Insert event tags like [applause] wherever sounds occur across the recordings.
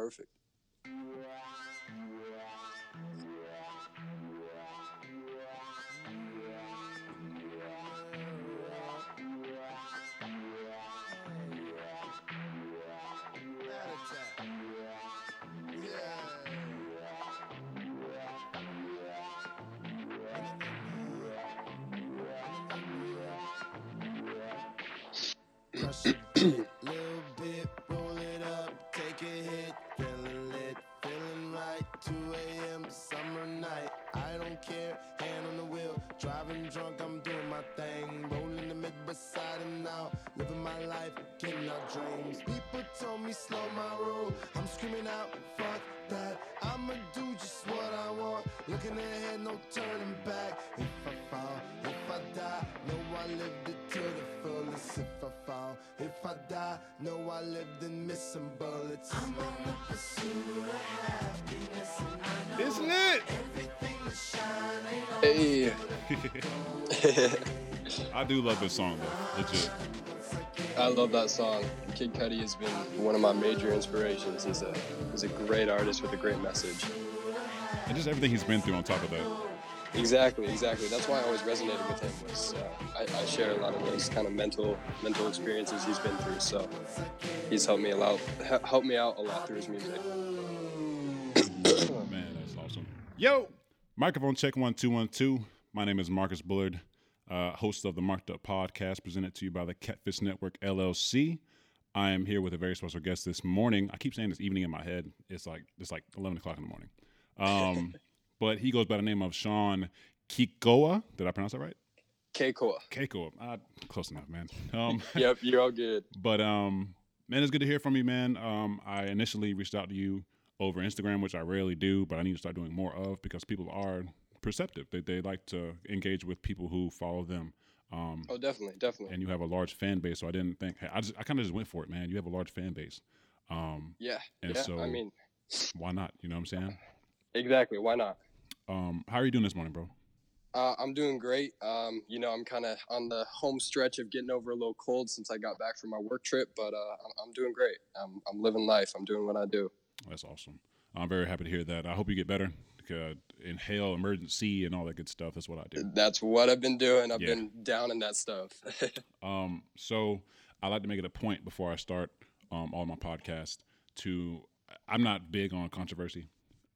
perfect. Looking ahead, no turning back. If I fall, if I die, know I lived it to the fullest. If I fall, if I die, know I lived and missed some bullets. I'm on the pursuit of happiness, and I know Isn't it? everything that shine ain't Hey, [laughs] I do love this song though, legit. I love that song. Kid Cudi has been one of my major inspirations. He's a he's a great artist with a great message. And just everything he's been through on top of that. Exactly, exactly. That's why I always resonated with him. Was uh, I, I share a lot of those kind of mental mental experiences he's been through. So he's helped me a lot, helped me out a lot through his music. [coughs] Man, that's awesome. Yo, microphone check one two one two. My name is Marcus Bullard, uh, host of the Marked Up Podcast, presented to you by the Catfish Network LLC. I am here with a very special guest this morning. I keep saying this evening in my head. It's like it's like eleven o'clock in the morning. Um, but he goes by the name of Shaun Kekoa. Did I pronounce that right? Kekoa. Kekoa. Uh, close enough, man. Um, [laughs] Yep, you're all good. But um, man, it's good to hear from you, man. Um, I initially reached out to you over Instagram, which I rarely do, but I need to start doing more of because people are perceptive. They they like to engage with people who follow them. Um, Oh, definitely, definitely. and you have a large fan base, so I didn't think. Hey, I just I kind of just went for it, man. You have a large fan base. Um, Yeah, And yeah. so- I mean, why not? You know what I'm saying? Exactly. Why not? Um, how are you doing this morning, bro? Uh, I'm doing great. Um, you know, I'm kind of on the home stretch of getting over a little cold since I got back from my work trip, but uh, I'm, I'm doing great. I'm, I'm living life. I'm doing what I do. That's awesome. I'm very happy to hear that. I hope you get better. Uh, inhale Emergen-C and all that good stuff. That's what I do. That's what I've been doing. I've Yeah. been down in that stuff. [laughs] Um, so I like to make it a point before I start um, all my podcast to I'm not big on controversy.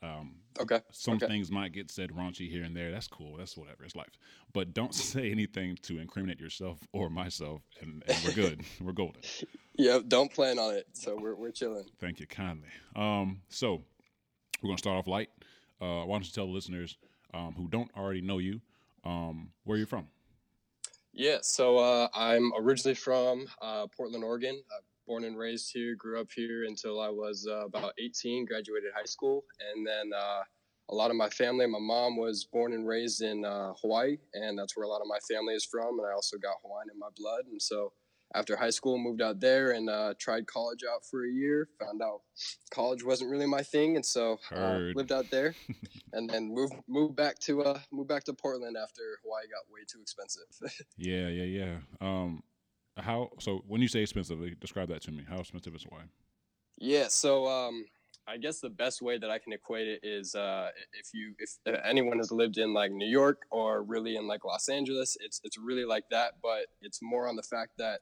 Um, okay. some Okay. things might get said raunchy here and there. That's cool. That's whatever. It's life. But don't [laughs] say anything to incriminate yourself or myself, and, and we're good. [laughs] we're golden. Yeah, don't plan on it. So we're, we're chilling. Thank you kindly. Um, so we're gonna start off light. Uh, why don't you tell the listeners um, who don't already know you um, where you're from? Yeah, so uh, I'm originally from uh, Portland, Oregon. Uh, born and raised here, grew up here until I was uh, about 18, graduated high school. And then uh, a lot of my family, my mom was born and raised in uh, Hawaii, and that's where a lot of my family is from. And I also got Hawaiian in my blood. And so after high school, moved out there and uh, tried college out for a year. Found out college wasn't really my thing, and so uh, lived out there, [laughs] and then moved moved back to uh, moved back to Portland after Hawaii got way too expensive. [laughs] Yeah, yeah, yeah. Um, how? So when you say expensive, describe that to me. How expensive is Hawaii? Yeah, so um, I guess the best way that I can equate it is uh, if you if anyone has lived in like New York or really in like Los Angeles, it's it's really like that, but it's more on the fact that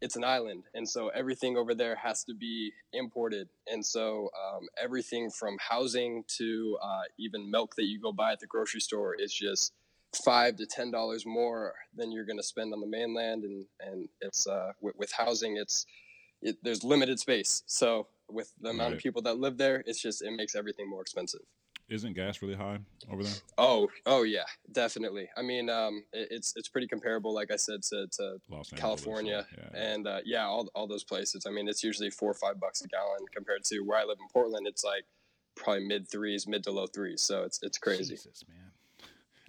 it's an island, and so everything over there has to be imported, and so um, everything from housing to uh, even milk that you go buy at the grocery store is just five to ten dollars more than you're going to spend on the mainland, and and it's uh, with, with housing, it's it, there's limited space, so with the amount Right. of people that live there, it's just it makes everything more expensive. Isn't gas really high over there? Oh, oh yeah, definitely. I mean, um, it, it's it's pretty comparable, like I said, to, to California yeah. and uh, yeah, all, all those places. I mean, it's usually four or five bucks a gallon compared to where I live in Portland. It's like probably mid threes, mid to low threes. So it's it's crazy. Jesus, man.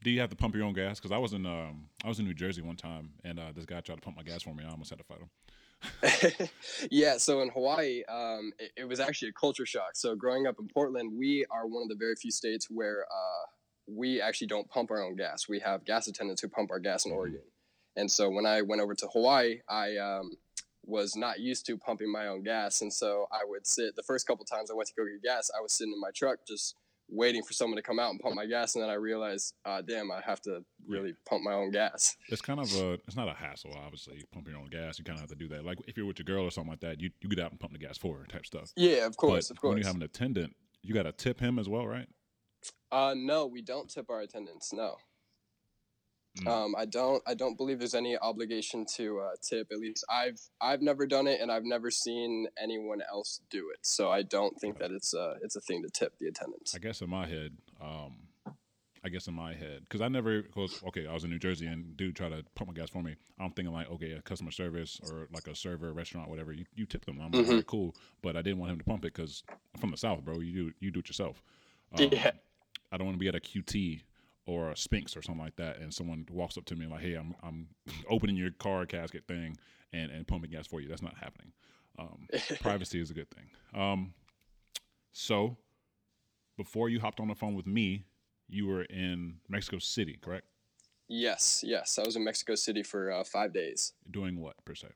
Do you have to pump your own gas? Because I was in um, I was in New Jersey one time, and uh, this guy tried to pump my gas for me. I almost had to fight him. [laughs] yeah, so in Hawaii, um, it, it was actually a culture shock. So growing up in Portland, we are one of the very few states where uh, we actually don't pump our own gas. We have gas attendants who pump our gas in Oregon. And so when I went over to Hawaii, I um, was not used to pumping my own gas, and so I would sit. The first couple times I went to go get gas, I was sitting in my truck just waiting for someone to come out and pump my gas, and then I realized, uh, damn, I have to really pump my own gas. It's kind of a, it's not a hassle, obviously, pumping your own gas. You kind of have to do that. Like if you're with your girl or something like that, you, you get out and pump the gas for her type stuff. Yeah, of course, but of course. When you have an attendant, you got to tip him as well, right? Uh, no, we don't tip our attendants. No. Mm. Um, I don't. I don't believe there's any obligation to uh, tip. At least I've I've never done it, and I've never seen anyone else do it. So I don't think that it's a it's a thing to tip the attendants. I guess in my head, um, I guess in my head, because I never, cause okay, I was in New Jersey and dude tried to pump my gas for me. I'm thinking like, okay, a customer service or like a server, restaurant, whatever, you, you tip them. I'm like, Mhm. Cool, but I didn't want him to pump it because I'm from the South, bro. You do you do it yourself. [laughs] Um, yeah. I don't want to be at a QT or a Spinx or something like that, and someone walks up to me like, "Hey, I'm I'm opening your car casket thing and and pumping gas for you." That's not happening. Um, [laughs] privacy is a good thing. Um, so before you hopped on the phone with me, you were in Mexico City, correct? Yes. Yes. I was in Mexico City for uh, five days. Doing what per se?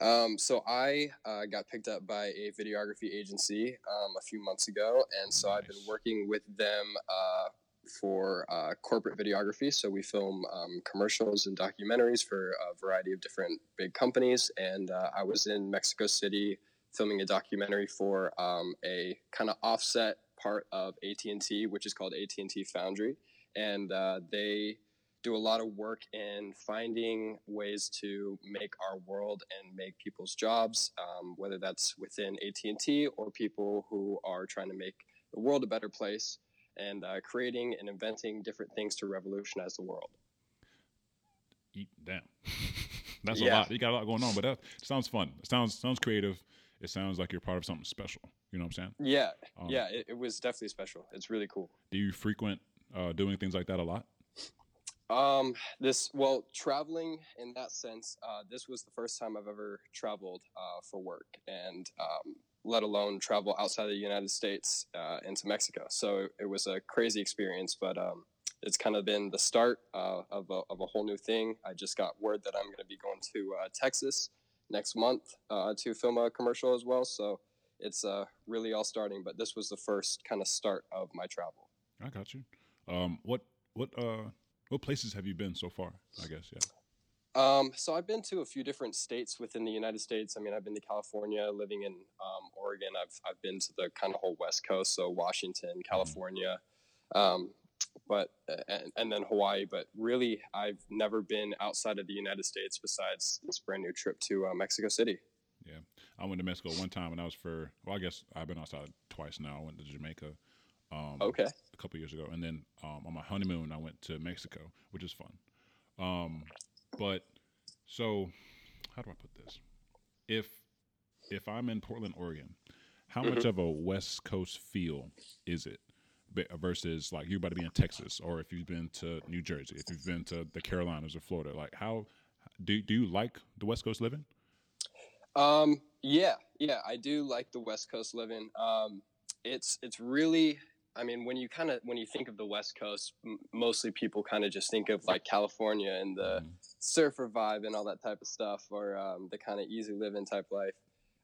Um, so I uh, got picked up by a videography agency um, a few months ago, and so I've been working with them uh, for uh, corporate videography. So we film um, commercials and documentaries for a variety of different big companies, and uh, I was in Mexico City filming a documentary for um, a kind of offset part of AT&T, which is called AT&T Foundry, and uh, they do a lot of work in finding ways to make our world and make people's jobs, um, whether that's within AT&T or people who are trying to make the world a better place and uh, creating and inventing different things to revolutionize the world. Eat, damn, [laughs] that's a lot. You got a lot going on, but that sounds fun. It sounds sounds creative. It sounds like you're part of something special. You know what I'm saying? Yeah, Um, yeah, it, it was definitely special. It's really cool. Do you frequent uh, doing things like that a lot? Um, this well, traveling in that sense, uh, this was the first time I've ever traveled uh, for work, and um, let alone travel outside of the United States uh, into Mexico. So it was a crazy experience, but um, it's kind of been the start uh, of, a, of a whole new thing. I just got word that I'm going to be going to uh, Texas next month uh, to film a commercial as well. So it's uh, really all starting, but this was the first kind of start of my travel. I got you. Um, what what uh what places have you been so far? I guess yeah. Um, so I've been to a few different states within the United States. I mean, I've been to California, living in um, Oregon. I've I've been to the kind of whole West Coast, so Washington, California, um, but and, and then Hawaii. But really, I've never been outside of the United States besides this brand new trip to uh, Mexico City. Yeah, I went to Mexico one time, and I was for well, I guess I've been outside twice now. I went to Jamaica. Um, Okay. a couple years ago, and then um, on my honeymoon, I went to Mexico, which is fun. But so, how do I put this? If if I'm in Portland, Oregon, how much of a West Coast feel is it versus like you're about to be in Texas, or if you've been to New Jersey, if you've been to the Carolinas or Florida? Like, how do do you like the West Coast living? Um, yeah, yeah, I do like the West Coast living. Um, it's it's really, I mean, when you kind of when you think of the West Coast, m- mostly people kind of just think of like California and the Mhm. surfer vibe and all that type of stuff, or um, the kind of easy living type life.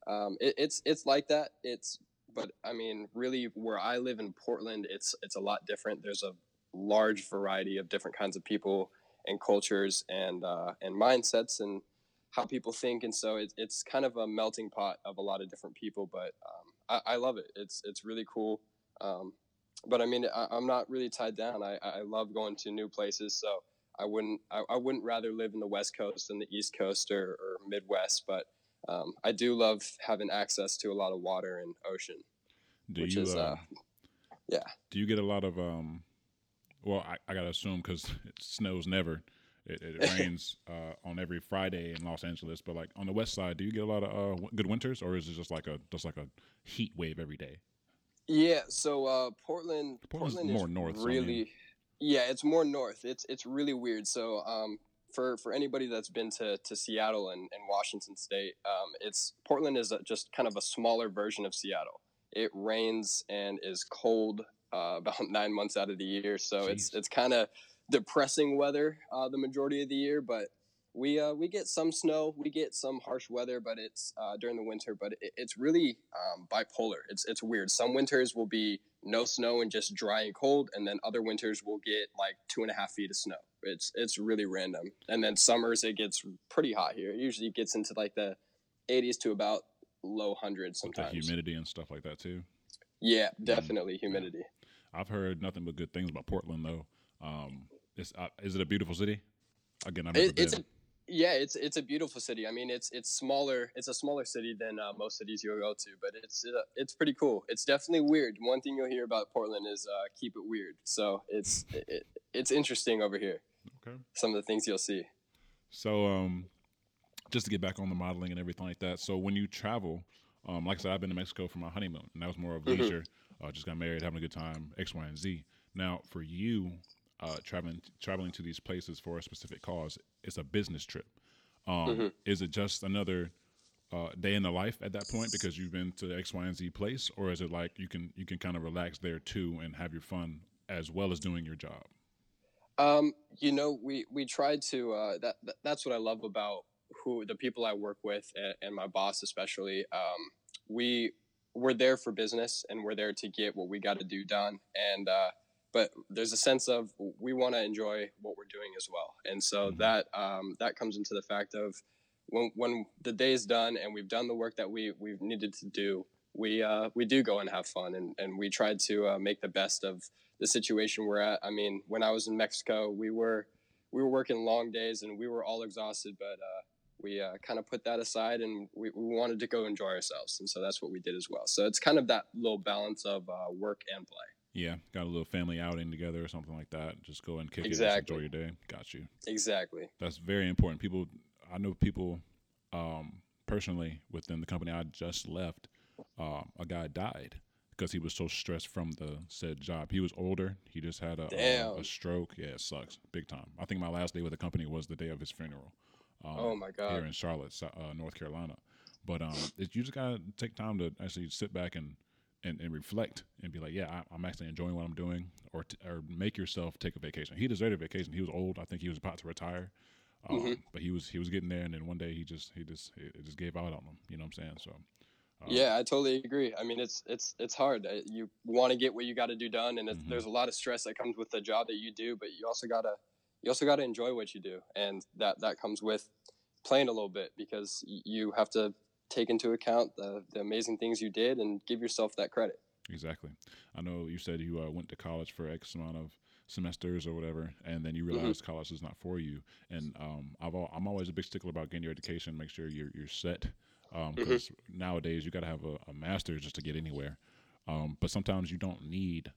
Um, it, it's it's like that. It's but I mean, really, where I live in Portland, it's it's a lot different. There's a large variety of different kinds of people and cultures and uh, and mindsets and how people think, and so it, it's kind of a melting pot of a lot of different people. But um, I, I love it. It's it's really cool. Um, but I mean, I, I'm not really tied down. I, I love going to new places, so I wouldn't I, I wouldn't rather live in the West Coast than the East Coast or, or Midwest. But um, I do love having access to a lot of water and ocean. Do you? is, uh, uh, yeah. Do you get a lot of? um Well, I, I gotta assume because [laughs] it snows never. It, it [laughs] rains uh, on every Friday in Los Angeles, but like on the west side, do you get a lot of uh, good winters, or is it just like a just like a heat wave every day? Yeah, so uh, Portland, Portland's Portland more is north, so I Really, mean- yeah, it's more north. It's it's really weird. So um, for for anybody that's been to, to Seattle and, and Washington State, um, it's Portland is a, just kind of a smaller version of Seattle. It rains and is cold uh, [laughs] about nine months out of the year, so it's it's kind of depressing weather uh, the majority of the year. But we uh, we get some snow, we get some harsh weather, but it's uh, during the winter. But it, it's really um, bipolar. It's it's weird. Some winters will be no snow and just dry and cold, and then other winters will get like two and a half feet of snow. It's it's really random. And then summers it gets pretty hot here. It usually gets into like the 80s to about low hundreds sometimes. With the humidity and stuff like that too. Yeah, definitely humidity. I've heard nothing but good things about Portland though. Um, it's, uh, is it a beautiful city? Again, I've never It, it's been. Yeah, it's it's a beautiful city. I mean, it's it's smaller. It's a smaller city than uh, most cities you'll go to, but it's uh, it's pretty cool. It's definitely weird. One thing you'll hear about Portland is uh, keep it weird. So it's it, it's interesting over here. okay. Some of the things you'll see. So, um, just to get back on the modeling and everything like that. So, when you travel, um, like I said, I've been to Mexico for my honeymoon, and that was more of Mhm. leisure. Uh, just got married, having a good time, X, Y, and Z. Now, for you, uh, traveling traveling to these places for a specific cause, it's a business trip. Um, Mhm. Is it just another uh, day in the life at that point because you've been to the X, Y, and Z place, or is it like you can you can kind of relax there too and have your fun as well as doing your job? Um, you know, we we tried to. Uh, that, that that's what I love about who the people I work with and, and my boss especially. Um, we we're there for business and we're there to get what we got to do done. And uh, but there's a sense of we want to enjoy what we're doing as well. And so Mhm. that um, that comes into the fact of when when the day is done and we've done the work that we we've needed to do. We uh, we do go and have fun and, and we try to uh, make the best of the situation we're at. I mean, when I was in Mexico, we were we were working long days and we were all exhausted, but uh, we uh, kind of put that aside and we, we wanted to go enjoy ourselves, and so that's what we did as well. So it's kind of that little balance of uh, work and play. Yeah, got a little family outing together or something like that. Just go and kick Exactly. it, just enjoy your day. Got you. Exactly. That's very important. People, I know people, um, personally within the company I just left, uh, a guy died because he was so stressed from the said job. He was older. He just had a, a, a stroke. Yeah, it sucks big time. I think my last day with the company was the day of his funeral. Um, Oh my god! here in Charlotte, uh, North Carolina. But um, it, you just gotta take time to actually sit back and, and, and reflect and be like, yeah, I, I'm actually enjoying what I'm doing, or t- or make yourself take a vacation. He deserved a vacation. He was old. I think he was about to retire, um, Mhm. but he was he was getting there, and then one day he just he just it it just gave out on him. You know what I'm saying? So. uh, Yeah, I totally agree. I mean, it's it's it's hard. Uh, You want to get what you got to do done, and it's, Mhm. there's a lot of stress that comes with the job that you do. But you also gotta you also gotta enjoy what you do, and that that comes with playing a little bit because you have to take into account the the amazing things you did and give yourself that credit. Exactly. I know you said you uh, went to college for X amount of semesters or whatever, and then you realized college is not for you. And um, I've al- I'm always a big stickler about getting your education, make sure you're you're set, because nowadays you got to have a, a master's just to get anywhere. Um, but sometimes you don't need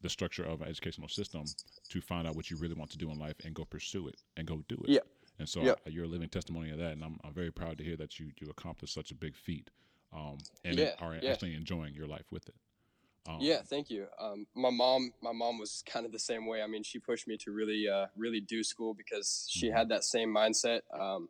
the structure of an educational system to find out what you really want to do in life and go pursue it and go do it. Yeah. And so uh, you're a living testimony of that, and I'm, I'm very proud to hear that you you accomplished such a big feat, um, and Yeah, are yeah. actually enjoying your life with it. Um, Yeah, thank you. Um, my mom, my mom was kind of the same way. I mean, she pushed me to really, uh, really do school because she Mhm. had that same mindset. Um,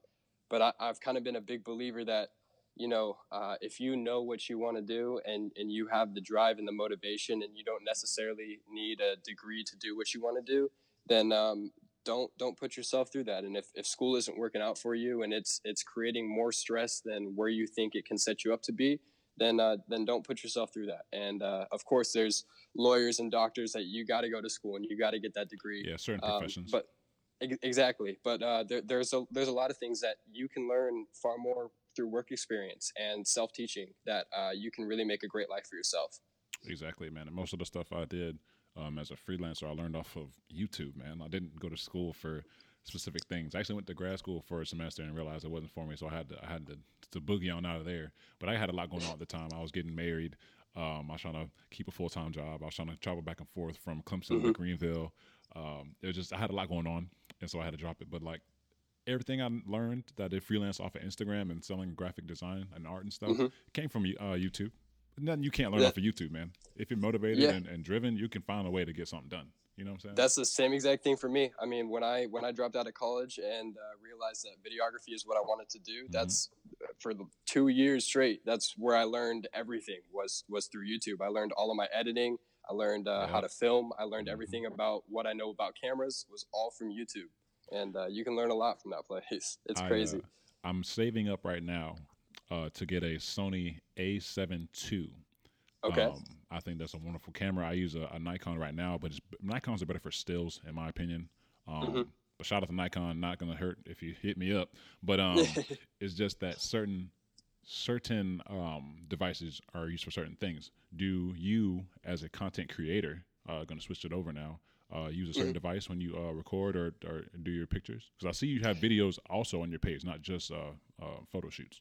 but I, I've kind of been a big believer that, you know, uh, if you know what you want to do and and you have the drive and the motivation, and you don't necessarily need a degree to do what you want to do, then um, don't don't put yourself through that. And if, if school isn't working out for you and it's it's creating more stress than where you think it can set you up to be, then uh, then don't put yourself through that. And uh, of course, there's lawyers and doctors that you got to go to school and you got to get that degree. Yeah, certain Um, professions. but ex- exactly, but uh, there, there's a there's a lot of things that you can learn far more through work experience and self teaching that uh, you can really make a great life for yourself. Exactly, man. And most of the stuff I did um, as a freelancer, I learned off of YouTube, man. I didn't go to school for specific things. I actually went to grad school for a semester and realized it wasn't for me, so I had to I had to, to boogie on out of there. But I had a lot going on at the time. I was getting married. Um, I was trying to keep a full time job. I was trying to travel back and forth from Clemson to Greenville. Um, it was just I had a lot going on, and so I had to drop it. But like everything I learned that I did freelance off of Instagram and selling graphic design and art and stuff Mhm. came from uh, YouTube. Nothing you can't learn Yeah. off of YouTube, man. If you're motivated Yeah. and, and driven, you can find a way to get something done. You know what I'm saying? That's the same exact thing for me. I mean, when I when I dropped out of college and uh, realized that videography is what I wanted to do, that's for the two years straight. That's where I learned everything was was through YouTube. I learned all of my editing. I learned uh, Yeah. how to film. I learned Mhm. everything about what I know about cameras was all from YouTube. and uh, you can learn a lot from that [laughs] place. It's I, uh, crazy. I'm saving up right now uh, to get a Sony A7 II. okay. Um, I think that's a wonderful camera. I use a, a Nikon right now, but it's, Nikons are better for stills, in my opinion. Um, Mhm. But shout out to Nikon. Not gonna hurt if you hit me up. But um, [laughs] it's just that certain certain um, devices are used for certain things. Do you, as a content creator, uh, going to switch it over now? Uh, use a certain Mhm. device when you uh, record or, or do your pictures? Because I see you have videos also on your page, not just uh, uh, photo shoots.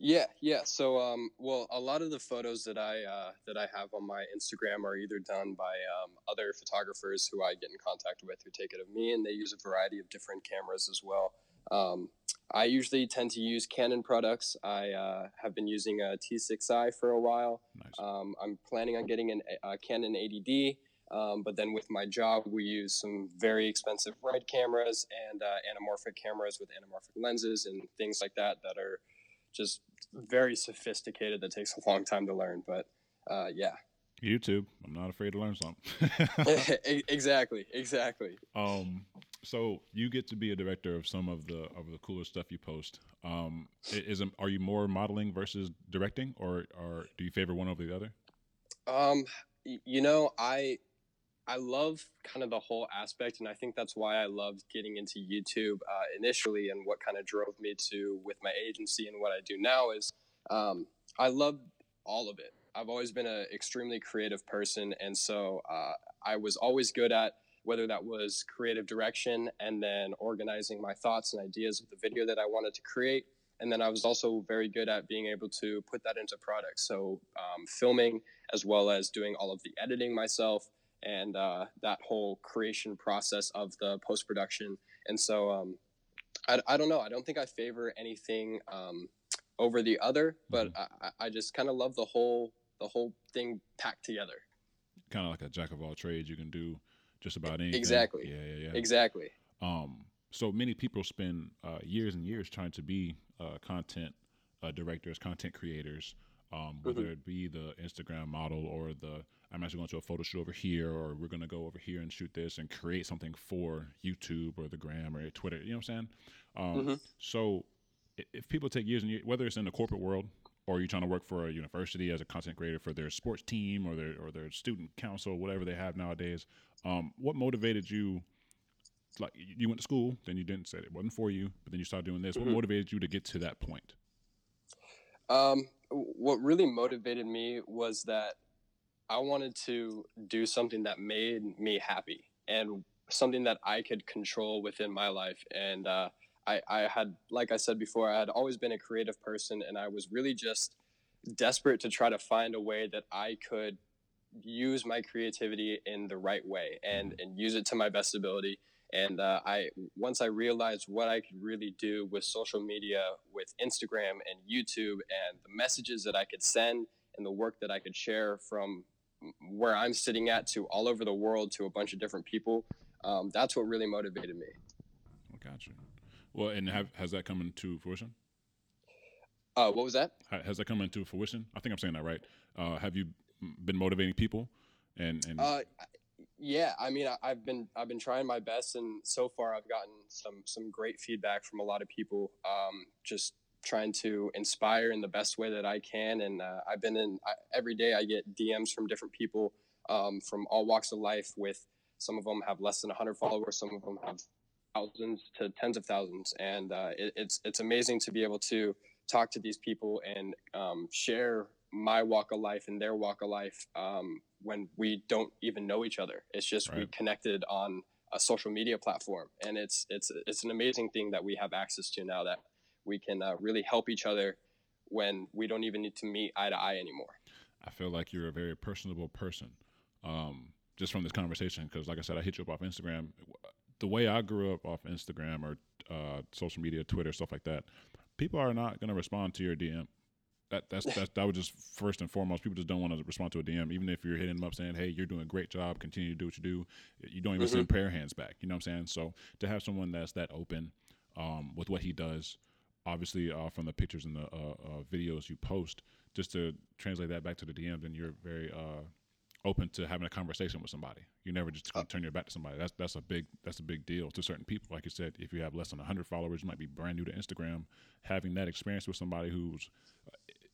Yeah, yeah. So, um, well, a lot of the photos that I uh, that I have on my Instagram are either done by um, other photographers who I get in contact with who take it of me, and they use a variety of different cameras as well. Um, I usually tend to use Canon products. I uh, have been using a T6i for a while. Nice. Um, I'm planning on getting an, a Canon 80D, um, but then with my job, we use some very expensive RED cameras and uh, anamorphic cameras with anamorphic lenses and things like that that are just very sophisticated. That takes a long time to learn, but uh, yeah, YouTube. I'm not afraid to learn something. [laughs] Exactly, exactly. Um, so you get to be a director of some of the of the cooler stuff you post. Um, is are you more modeling versus directing, or or do you favor one over the other? Um, you know, I I love kind of the whole aspect, and I think that's why I loved getting into YouTube uh, initially, and what kind of drove me to with my agency and what I do now is um, I love all of it. I've always been an extremely creative person, and so uh, I was always good at whether that was creative direction and then organizing my thoughts and ideas of the video that I wanted to create. And then I was also very good at being able to put that into products. So um, filming as well as doing all of the editing myself and uh, that whole creation process of the post production. And so um, I, I don't know. I don't think I favor anything um, over the other, but I, I- I just kind of love the whole the whole thing packed together. Kind of like a jack of all trades. You can do just about anything. Exactly. Yeah, yeah, yeah. Exactly. Um, so many people spend uh, years and years trying to be uh, content uh, directors, content creators, um, whether Mhm. it be the Instagram model or the I'm actually going to a photo shoot over here, or we're going to go over here and shoot this and create something for YouTube or the Gram or Twitter. You know what I'm saying? Um, Mhm. So if people take years and years, whether it's in the corporate world or you're trying to work for a university as a content creator for their sports team or their or their student council, whatever they have nowadays, um, what motivated you? Like you went to school, then you didn't say it wasn't for you, but then you started doing this. Mhm. What motivated you to get to that point? Um, what really motivated me was that I wanted to do something that made me happy and something that I could control within my life. And uh, I, I had, like I said before, I had always been a creative person, and I was really just desperate to try to find a way that I could use my creativity in the right way and and use it to my best ability. And uh, I once I realized what I could really do with social media, with Instagram and YouTube, and the messages that I could send and the work that I could share from where I'm sitting at to all over the world to a bunch of different people. Um, that's what really motivated me. I got. Well, and have, has that come into fruition? Uh, what was that? Has that come into fruition? I think I'm saying that right. Uh, have you been motivating people? And and Uh, yeah, I mean, I, I've been I've been trying my best, and so far I've gotten some some great feedback from a lot of people. Um, just trying to inspire in the best way that I can, and uh, I've been in I, every day. I get DMs from different people um, from all walks of life. With some of them have less than 100 followers, some of them have thousands to tens of thousands, and uh, it, it's it's amazing to be able to talk to these people and um, share my walk of life and their walk of life um, when we don't even know each other. It's just we connected on a social media platform, and it's it's it's an amazing thing that we have access to now that we can uh, really help each other when we don't even need to meet eye to eye anymore. I feel like you're a very personable person, um, just from this conversation. Because, like I said, I hit you up off Instagram. The way I grew up off Instagram or uh, social media, Twitter, stuff like that, people are not going to respond to your DM. That that's, [laughs] that's that was just first and foremost. People just don't want to respond to a DM, even if you're hitting them up saying, "Hey, you're doing a great job. Continue to do what you do." You don't even Mhm. send prayer hands back. You know what I'm saying? So to have someone that's that open um, with what he does, obviously uh, from the pictures and the uh, uh, videos you post, just to translate that back to the DM, then you're very uh, open to having a conversation with somebody. You never just uh, turn your back to somebody. That's that's a big that's a big deal to certain people. Like you said, if you have less than hundred followers, you might be brand new to Instagram. Having that experience with somebody who's,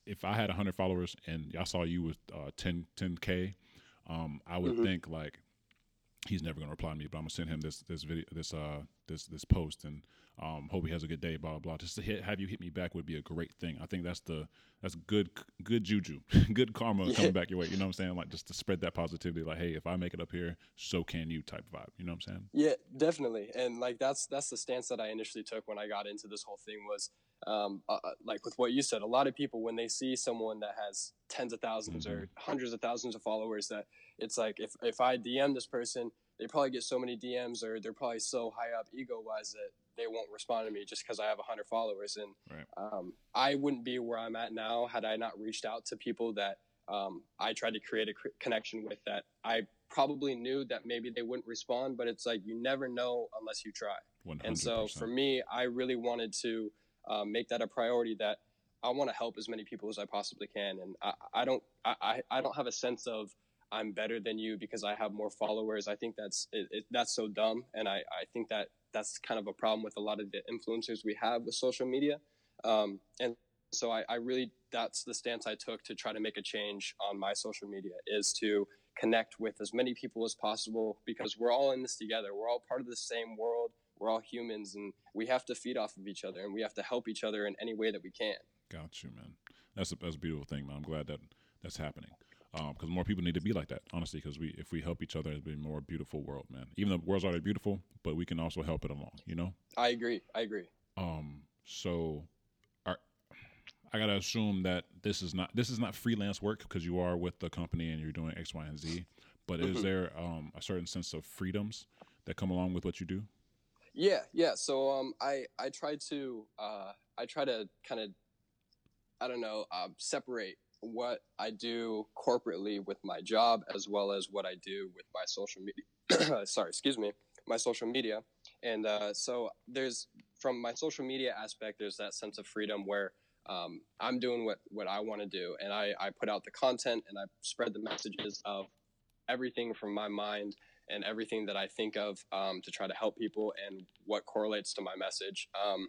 if I had hundred followers and I saw you with uh, 10 k, um, I would mm-hmm. think like he's never going to reply to me, but I'm gonna send him this this video this uh this this post and um hope he has a good day. Blah blah. blah. Just to hit, have you hit me back would be a great thing. I think that's the that's good good juju, [laughs] good karma coming back your way. You know what I'm saying? Like just to spread that positivity. Like hey, if I make it up here, so can you type vibe. You know what I'm saying? Yeah, definitely. And like that's that's the stance that I initially took when I got into this whole thing was um, uh, uh, like with what you said, a lot of people when they see someone that has tens of 1000s mm-hmm. or hundreds of thousands of followers, that it's like if if I DM this person, they probably get so many DMs or they're probably so high up ego wise that they won't respond to me just because I have hundred followers. And right. um, I wouldn't be where I'm at now had I not reached out to people that um, I tried to create a connection with that I probably knew that maybe they wouldn't respond, but it's like you never know unless you try. 100%. And so for me, I really wanted to um, make that a priority that I want to help as many people as I possibly can. And I, I don't I, I don't have a sense of I'm better than you because I have more followers. I think that's it, it, that's so dumb, and I, I think that that's kind of a problem with a lot of the influencers we have with social media. Um, and so I, I really that's the stance I took to try to make a change on my social media is to connect with as many people as possible because we're all in this together. We're all part of the same world. We're all humans, and we have to feed off of each other, and we have to help each other in any way that we can. Got you, man. That's a that's a beautiful thing, man. I'm glad that that's happening because um, more people need to be like that, honestly. Because we, if we help each other, it'll be a more beautiful world, man. Even the world's already beautiful, but we can also help it along. You know. I agree. I agree. Um. So, I gotta assume that this is not this is not freelance work because you are with the company and you're doing X, Y, and Z. But is mm-hmm. there um, a certain sense of freedoms that come along with what you do? Yeah, yeah. So um, I I try to uh, I try to kind of I don't know uh, separate what I do corporately with my job as well as what I do with my social media. [coughs] Sorry, excuse me, my social media. And uh, so there's from my social media aspect, there's that sense of freedom where um, I'm doing what, what I want to do. And I, I put out the content and I spread the messages of everything from my mind and everything that I think of um, to try to help people and what correlates to my message. Um,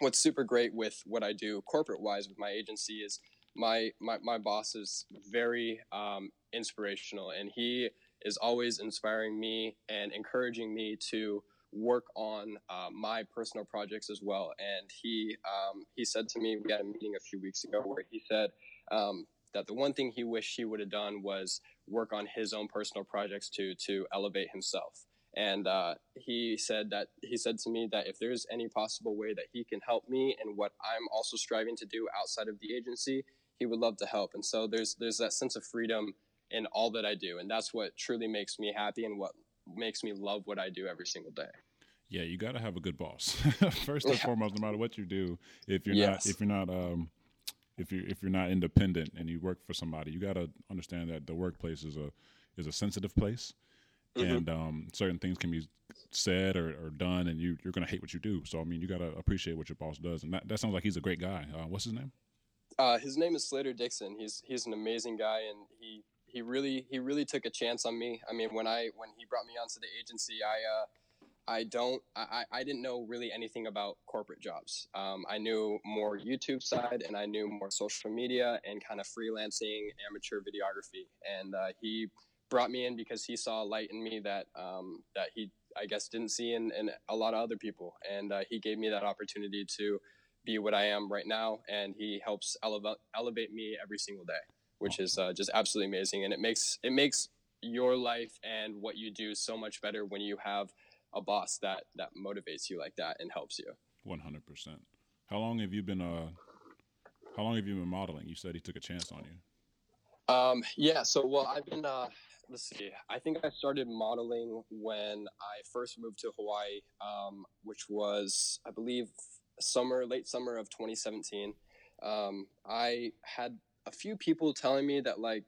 what's super great with what I do corporate wise with my agency is my my, my boss is very um, inspirational and he is always inspiring me and encouraging me to work on uh, my personal projects as well. And he um, he said to me we had a meeting a few weeks ago where he said um, that the one thing he wished he would have done was work on his own personal projects to to elevate himself. And uh, he said that he said to me that if there's any possible way that he can help me and what I'm also striving to do outside of the agency, he would love to help. And so there's there's that sense of freedom in all that I do, and that's what truly makes me happy and what makes me love what I do every single day. Yeah, you got to have a good boss [laughs] first and yeah. foremost. No matter what you do, if you're yes. not if you're not um, if you if you're not independent and you work for somebody, you got to understand that the workplace is a is a sensitive place, mm-hmm. and um, certain things can be said or, or done, and you you're gonna hate what you do. So I mean, you got to appreciate what your boss does, and that, that sounds like he's a great guy. Uh, what's his name? Uh, his name is Slater Dixon. He's he's an amazing guy, and he he really he really took a chance on me. I mean, when I when he brought me onto the agency, I uh, I don't I, I didn't know really anything about corporate jobs. Um, I knew more YouTube side, and I knew more social media and kind of freelancing, amateur videography. And uh, he brought me in because he saw a light in me that um, that he I guess didn't see in, in a lot of other people, and uh, he gave me that opportunity to be what I am right now, and he helps elevate elevate me every single day, which is uh, just absolutely amazing. And it makes it makes your life and what you do so much better when you have a boss that that motivates you like that and helps you. One hundred percent. How long have you been uh How long have you been modeling? You said he took a chance on you. Um. Yeah. So well, I've been. Uh, let's see. I think I started modeling when I first moved to Hawaii, um, which was, I believe, summer, late summer of 2017, um, I had a few people telling me that like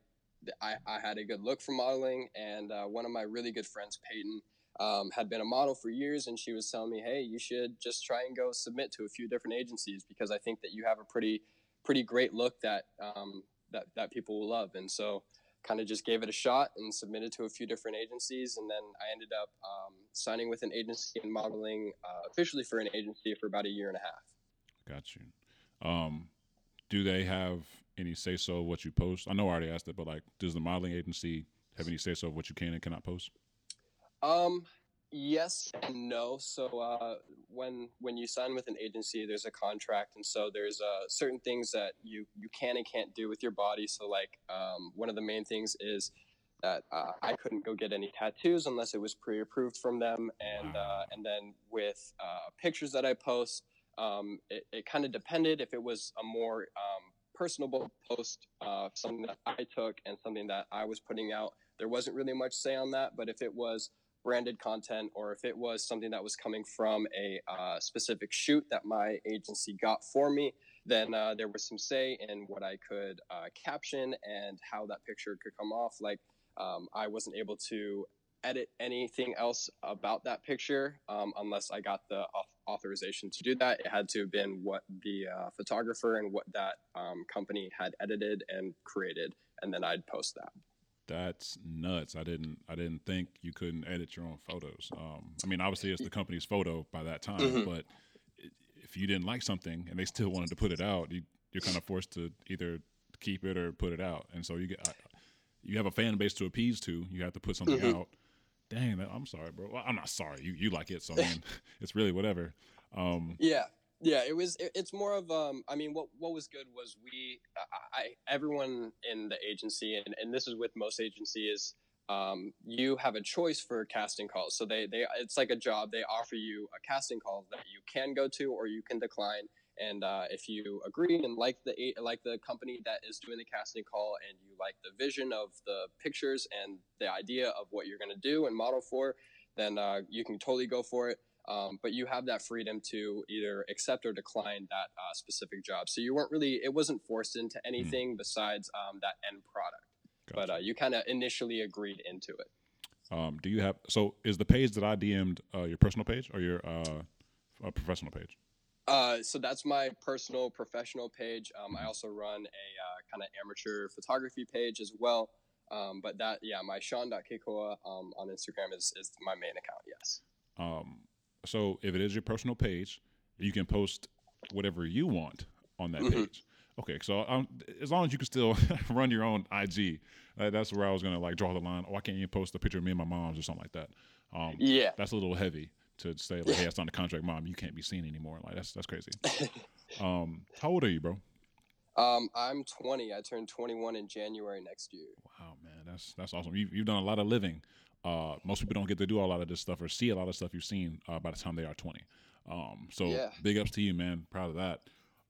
I, I had a good look for modeling, and uh, one of my really good friends, Peyton, um, had been a model for years, and she was telling me, "Hey, you should just try and go submit to a few different agencies because I think that you have a pretty pretty great look that um, that that people will love." And so kind of just gave it a shot and submitted to a few different agencies. And then I ended up um, signing with an agency and modeling uh, officially for an agency for about a year and a half. Got you. Um, do they have any say so what you post? I know I already asked it, but like, does the modeling agency have any say so of what you can and cannot post? Um, yes and no. So uh, when when you sign with an agency, there's a contract, and so there's uh, certain things that you you can and can't do with your body. So like um, one of the main things is that uh, I couldn't go get any tattoos unless it was pre-approved from them, and uh, and then with uh, pictures that I post, um, it, it kind of depended if it was a more um, personable post, uh, something that I took and something that I was putting out. There wasn't really much say on that, but if it was branded content or if it was something that was coming from a uh, specific shoot that my agency got for me, then uh, there was some say in what I could uh, caption and how that picture could come off. Like um, I wasn't able to edit anything else about that picture um, unless I got the authorization to do that. It had to have been what the uh, photographer and what that um, company had edited and created, and then I'd post that that's nuts. I didn't I didn't think you couldn't edit your own photos. Um, I mean, obviously it's the company's photo by that time, mm-hmm. but if you didn't like something and they still wanted to put it out, you, you're kind of forced to either keep it or put it out. And so you get you have a fan base to appease to. You have to put something mm-hmm. out. Dang, I'm sorry, bro. Well, I'm not sorry. You you like it, so I mean, [laughs] it's really whatever. Um, yeah, yeah, it was. It, it's more of. Um, I mean, what what was good was we, I, everyone in the agency, and, and this is with most agencies. Um, you have a choice for casting calls. So they they it's like a job. They offer you a casting call that you can go to or you can decline. And uh, if you agree and like the like the company that is doing the casting call, and you like the vision of the pictures and the idea of what you're going to do and model for, then uh, you can totally go for it. Um, but you have that freedom to either accept or decline that uh, specific job. So you weren't really, it wasn't forced into hmm. anything mm. besides um, that end product. Gotcha. But uh, you kind of initially agreed into it. Um, do you have, so is the page that I DM'd uh, your personal page or your uh, professional page? Uh, so that's my personal professional page. Um, I hmm. also run a uh, kind of amateur photography page as well. Um, but that, yeah, my Shaun.Kekoa um, on Instagram is, is my main account, yes. Um, so if it is your personal page, you can post whatever you want on that mm-hmm. page. Okay, so um, as long as you can still [laughs] run your own IG, uh, that's where I was gonna like draw the line. Oh, I can't even post a picture of me and my mom's or something like that. Um, yeah, that's a little heavy to say like, hey, it's on the contract, mom. You can't be seen anymore. Like that's that's crazy. [laughs] um, how old are you, bro? Um, I'm 20. I turned 21 in January next year. Wow, man, that's that's awesome. You've, you've done a lot of living uh, most people don't get to do a lot of this stuff or see a lot of stuff you've seen uh, by the time they are 20. Um, so yeah. big ups to you, man. Proud of that.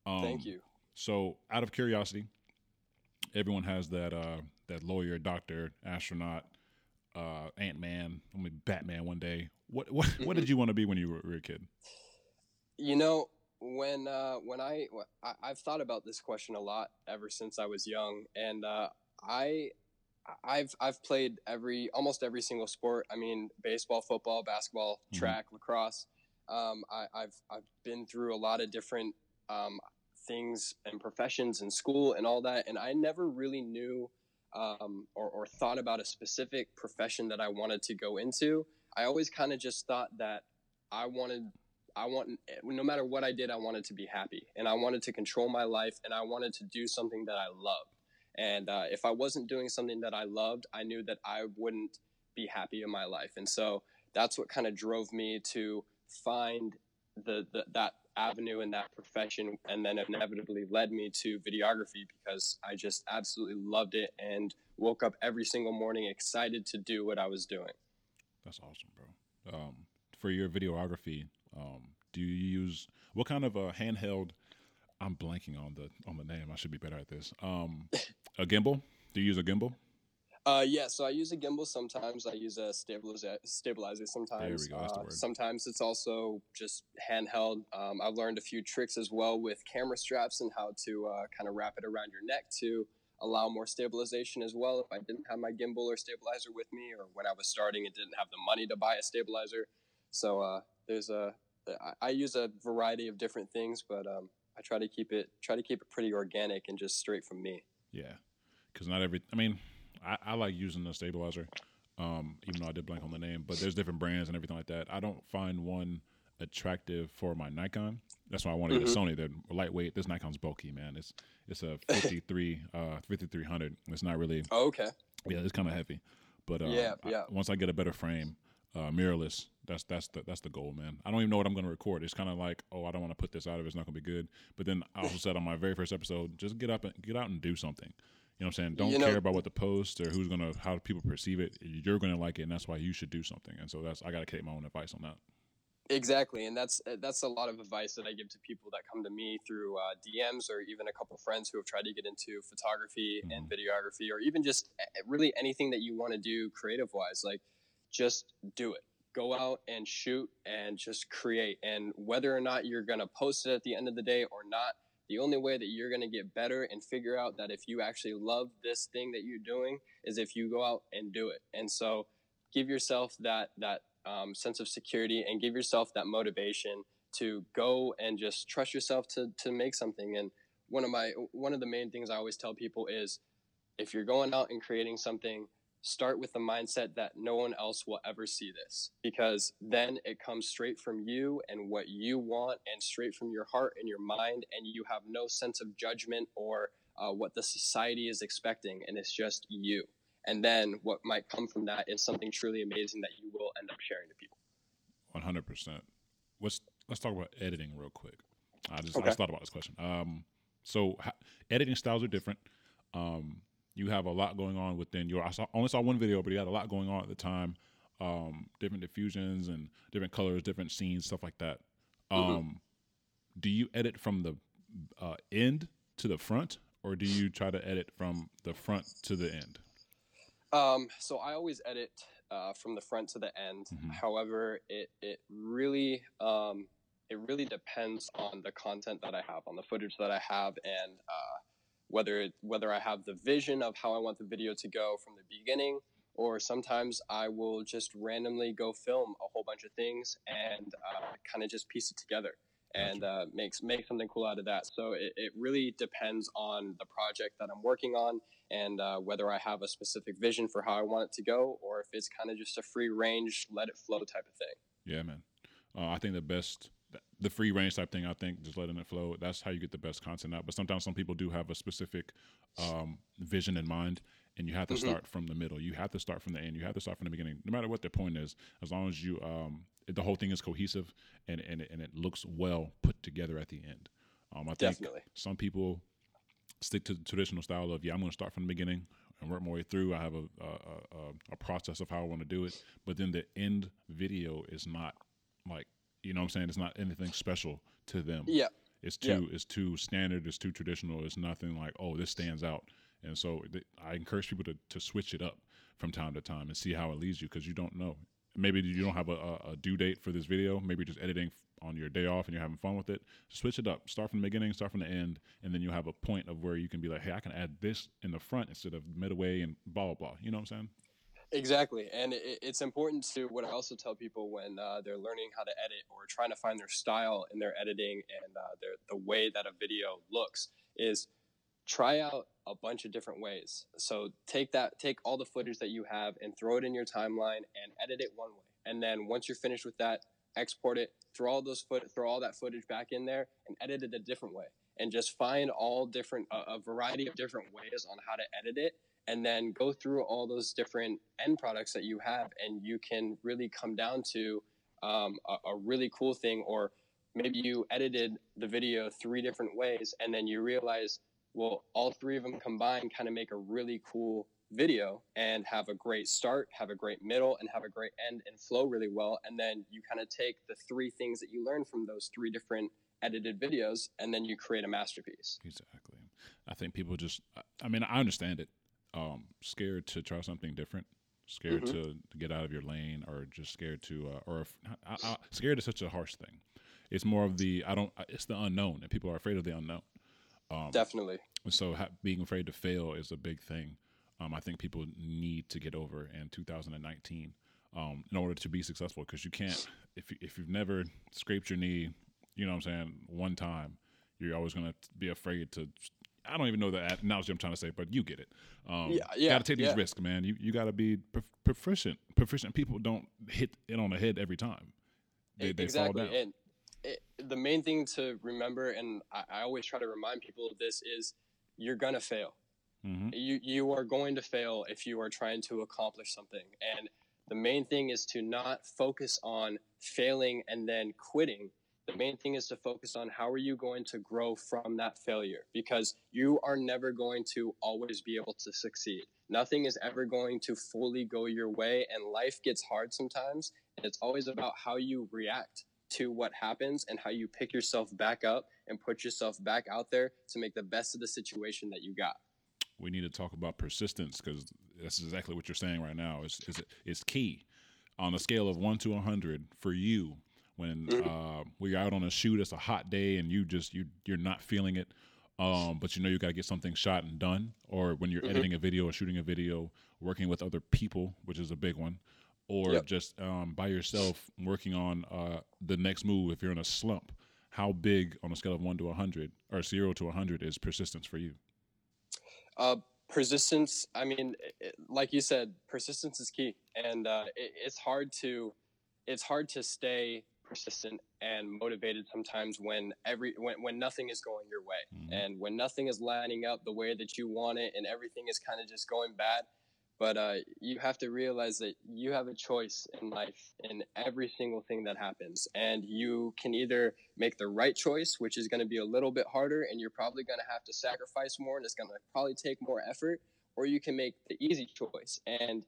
Um, Thank you. So, out of curiosity, everyone has that uh, that lawyer, doctor, astronaut, uh, Ant Man, I mean Batman one day. What what, [laughs] what did mm-hmm. you want to be when you were, were a kid? You know, when uh, when I, I have thought about this question a lot ever since I was young, and uh, I I've I've played every almost every single sport. I mean, baseball, football, basketball, mm-hmm. track, lacrosse. Um, I, have I've been through a lot of different um, things and professions in school and all that, and I never really knew um, or, or thought about a specific profession that I wanted to go into. I always kind of just thought that I wanted I want no matter what I did, I wanted to be happy and I wanted to control my life and I wanted to do something that I loved. And uh, if I wasn't doing something that I loved, I knew that I wouldn't be happy in my life. And so that's what kind of drove me to find the, the that avenue and that profession, and then inevitably led me to videography because I just absolutely loved it and woke up every single morning excited to do what I was doing. That's awesome, bro. Um, for your videography, um, do you use what kind of a handheld I'm blanking on the on the name. I should be better at this. Um, [laughs] a gimbal. Do you use a gimbal? Uh, yeah, so I use a gimbal sometimes. I use a stabilizer, stabilizer sometimes. There we go. Uh, sometimes it's also just handheld. Um, I've learned a few tricks as well with camera straps and how to uh, kind of wrap it around your neck to allow more stabilization as well. If I didn't have my gimbal or stabilizer with me, or when I was starting and didn't have the money to buy a stabilizer, so uh, there's a I use a variety of different things, but um, I try to keep it try to keep it pretty organic and just straight from me. Yeah, because not every. I mean, I, I like using the stabilizer, um, even though I did blank on the name. But there's different brands and everything like that. I don't find one attractive for my Nikon. That's why I want to get a Sony. They're lightweight. This Nikon's bulky, man. It's it's a 53 [laughs] uh 5300. It's not really Oh, okay. yeah, it's kind of heavy. But uh, Yeah, I- yeah. once I get a better frame, uh, mirrorless, that's that's the that's the goal, man. I don't even know what I'm going to record. It's kind of like, oh, I don't want to put this out if it's not going to be good. But then I also [laughs] said on my very first episode, just get up and get out and do something. You know what I'm saying? Don't You know- care about what the post or who's gonna how people perceive it. You're gonna like it, and that's why you should do something. And so that's I gotta take my own advice on that. Exactly, and that's that's a lot of advice that I give to people that come to me through uh, DMs or even a couple friends who have tried to get into photography and videography or even just uh, really anything that you want to do creative wise. Like, just do it. Go out and shoot and just create. And whether or not you're gonna post it at the end of the day or not, the only way that you're gonna get better and figure out that if you actually love this thing that you're doing is if you go out and do it. And so, give yourself that that um, sense of security and give yourself that motivation to go and just trust yourself to to make something. And one of my one of the main things I always tell people is if you're going out and creating something, start with the mindset that no one else will ever see this because then it comes straight from you and what you want and straight from your heart and your mind and you have no sense of judgment or uh, what the society is expecting and it's just you and then what might come from that is something truly amazing that you will end up sharing to people One hundred percent. Let's let's talk about editing real quick. I just I just thought about this question. Um, so ha- editing styles are different. Um, you have a lot going on within your. I saw, only saw one video, but you had a lot going on at the time. Um, different diffusions and different colors, different scenes, stuff like that. Um, Do you edit from the uh, end to the front, or do you try to edit from the front to the end? Um, so I always edit uh, from the front to the end. Mhm. However, it it really um, it really depends on the content that I have, on the footage that I have, and uh, whether it, whether I have the vision of how I want the video to go from the beginning, or sometimes I will just randomly go film a whole bunch of things and uh, kind of just piece it together and uh, makes make something cool out of that. So it, it really depends on the project that I'm working on and uh, whether I have a specific vision for how I want it to go, or if it's kind of just a free range, let it flow type of thing. Yeah, man. Uh, I think the best, the free range type thing. I think just letting it flow. That's how you get the best content out. But sometimes some people do have a specific um, vision in mind, and you have to Mhm. start from the middle. You have to start from the end. You have to start from the beginning. No matter what their point is, as long as you, um, the whole thing is cohesive and and it, and it looks well put together at the end. Um, I think Definitely. some people stick to the traditional style of yeah, I'm going to start from the beginning and work my way through. I have a a, a, a process of how I want to do it, but then the end video is not like you know what I'm saying. It's not anything special to them. Yeah, It's Yeah. too it's too standard. It's too traditional. It's nothing like oh this stands out. And so th- I encourage people to, to switch it up from time to time and see how it leads you because you don't know. Maybe you don't have a, a, a due date for this video. Maybe you're just editing on your day off and you're having fun with it. Switch it up. Start from the beginning. Start from the end, and then you have a point of where you can be like, hey, I can add this in the front instead of midway and blah blah blah. You know what I'm saying? Exactly. And it, it's important to what I also tell people when uh, they're learning how to edit or trying to find their style in their editing and uh, their, the way that a video looks is try out a bunch of different ways. So take that, take all the footage that you have and throw it in your timeline and edit it one way. And then once you're finished with that, export it, throw all those foot, throw all that footage back in there, and edit it a different way. And just find all different, a, a variety of different ways on how to edit it, and then go through all those different end products that you have, and you can really come down to um, a, a really cool thing. Or maybe you edited the video three different ways, and then you realize well, all three of them combined kind of make a really cool video and have a great start, have a great middle, and have a great end and flow really well. And then you kind of take the three things that you learn from those three different edited videos and then you create a masterpiece. Exactly. I think people just. I- mean, I understand it. Um, scared to try something different. Scared Mhm. to, to get out of your lane, or just scared to, uh, or if, I, I, scared is such a harsh thing. It's more of the I don't. It's the unknown, and people are afraid of the unknown. Um, Definitely. so ha- being afraid to fail is a big thing. Um, I think people need to get over in 2019 um, in order to be successful because you can't if you, if you've never scraped your knee, you know what I'm saying, one time, you're always gonna be afraid to. I don't even know the analogy I'm trying to say, but you get it. Um, Yeah, yeah, Got to take these yeah. risks, man. You you got to be prof- proficient. Proficient people don't hit it on the head every time. They, they fall exactly. down. And it, the main thing to remember, and I, I always try to remind people of this, is you're gonna fail. hmm You you are going to fail if you are trying to accomplish something. And the main thing is to not focus on failing and then quitting. The main thing is to focus on how are you going to grow from that failure because you are never going to always be able to succeed. Nothing is ever going to fully go your way and life gets hard sometimes and it's always about how you react to what happens and how you pick yourself back up and put yourself back out there to make the best of the situation that you got. we need to talk about persistence because that's exactly what you're saying right now. Is is is key on a scale of one to hundred for you when uh, we're out on a shoot. It's a hot day and you just you you're not feeling it, um, but you know you got to get something shot and done. Or when you're Mhm. editing a video or shooting a video, working with other people, which is a big one. Or Yep. just um, by yourself working on uh, the next move if you're in a slump. How big on a scale of one to a hundred or zero to a hundred is persistence for you? Uh, persistence. I mean, it, like you said, persistence is key, and uh, it, it's hard to it's hard to stay persistent and motivated sometimes when every when, when nothing is going your way. Mhm. and when nothing is lining up the way that you want it and everything is kind of just going bad but uh, you have to realize that you have a choice in life in every single thing that happens. And you can either make the right choice which is going to be a little bit harder and you're probably going to have to sacrifice more and it's going to probably take more effort or you can make the easy choice. And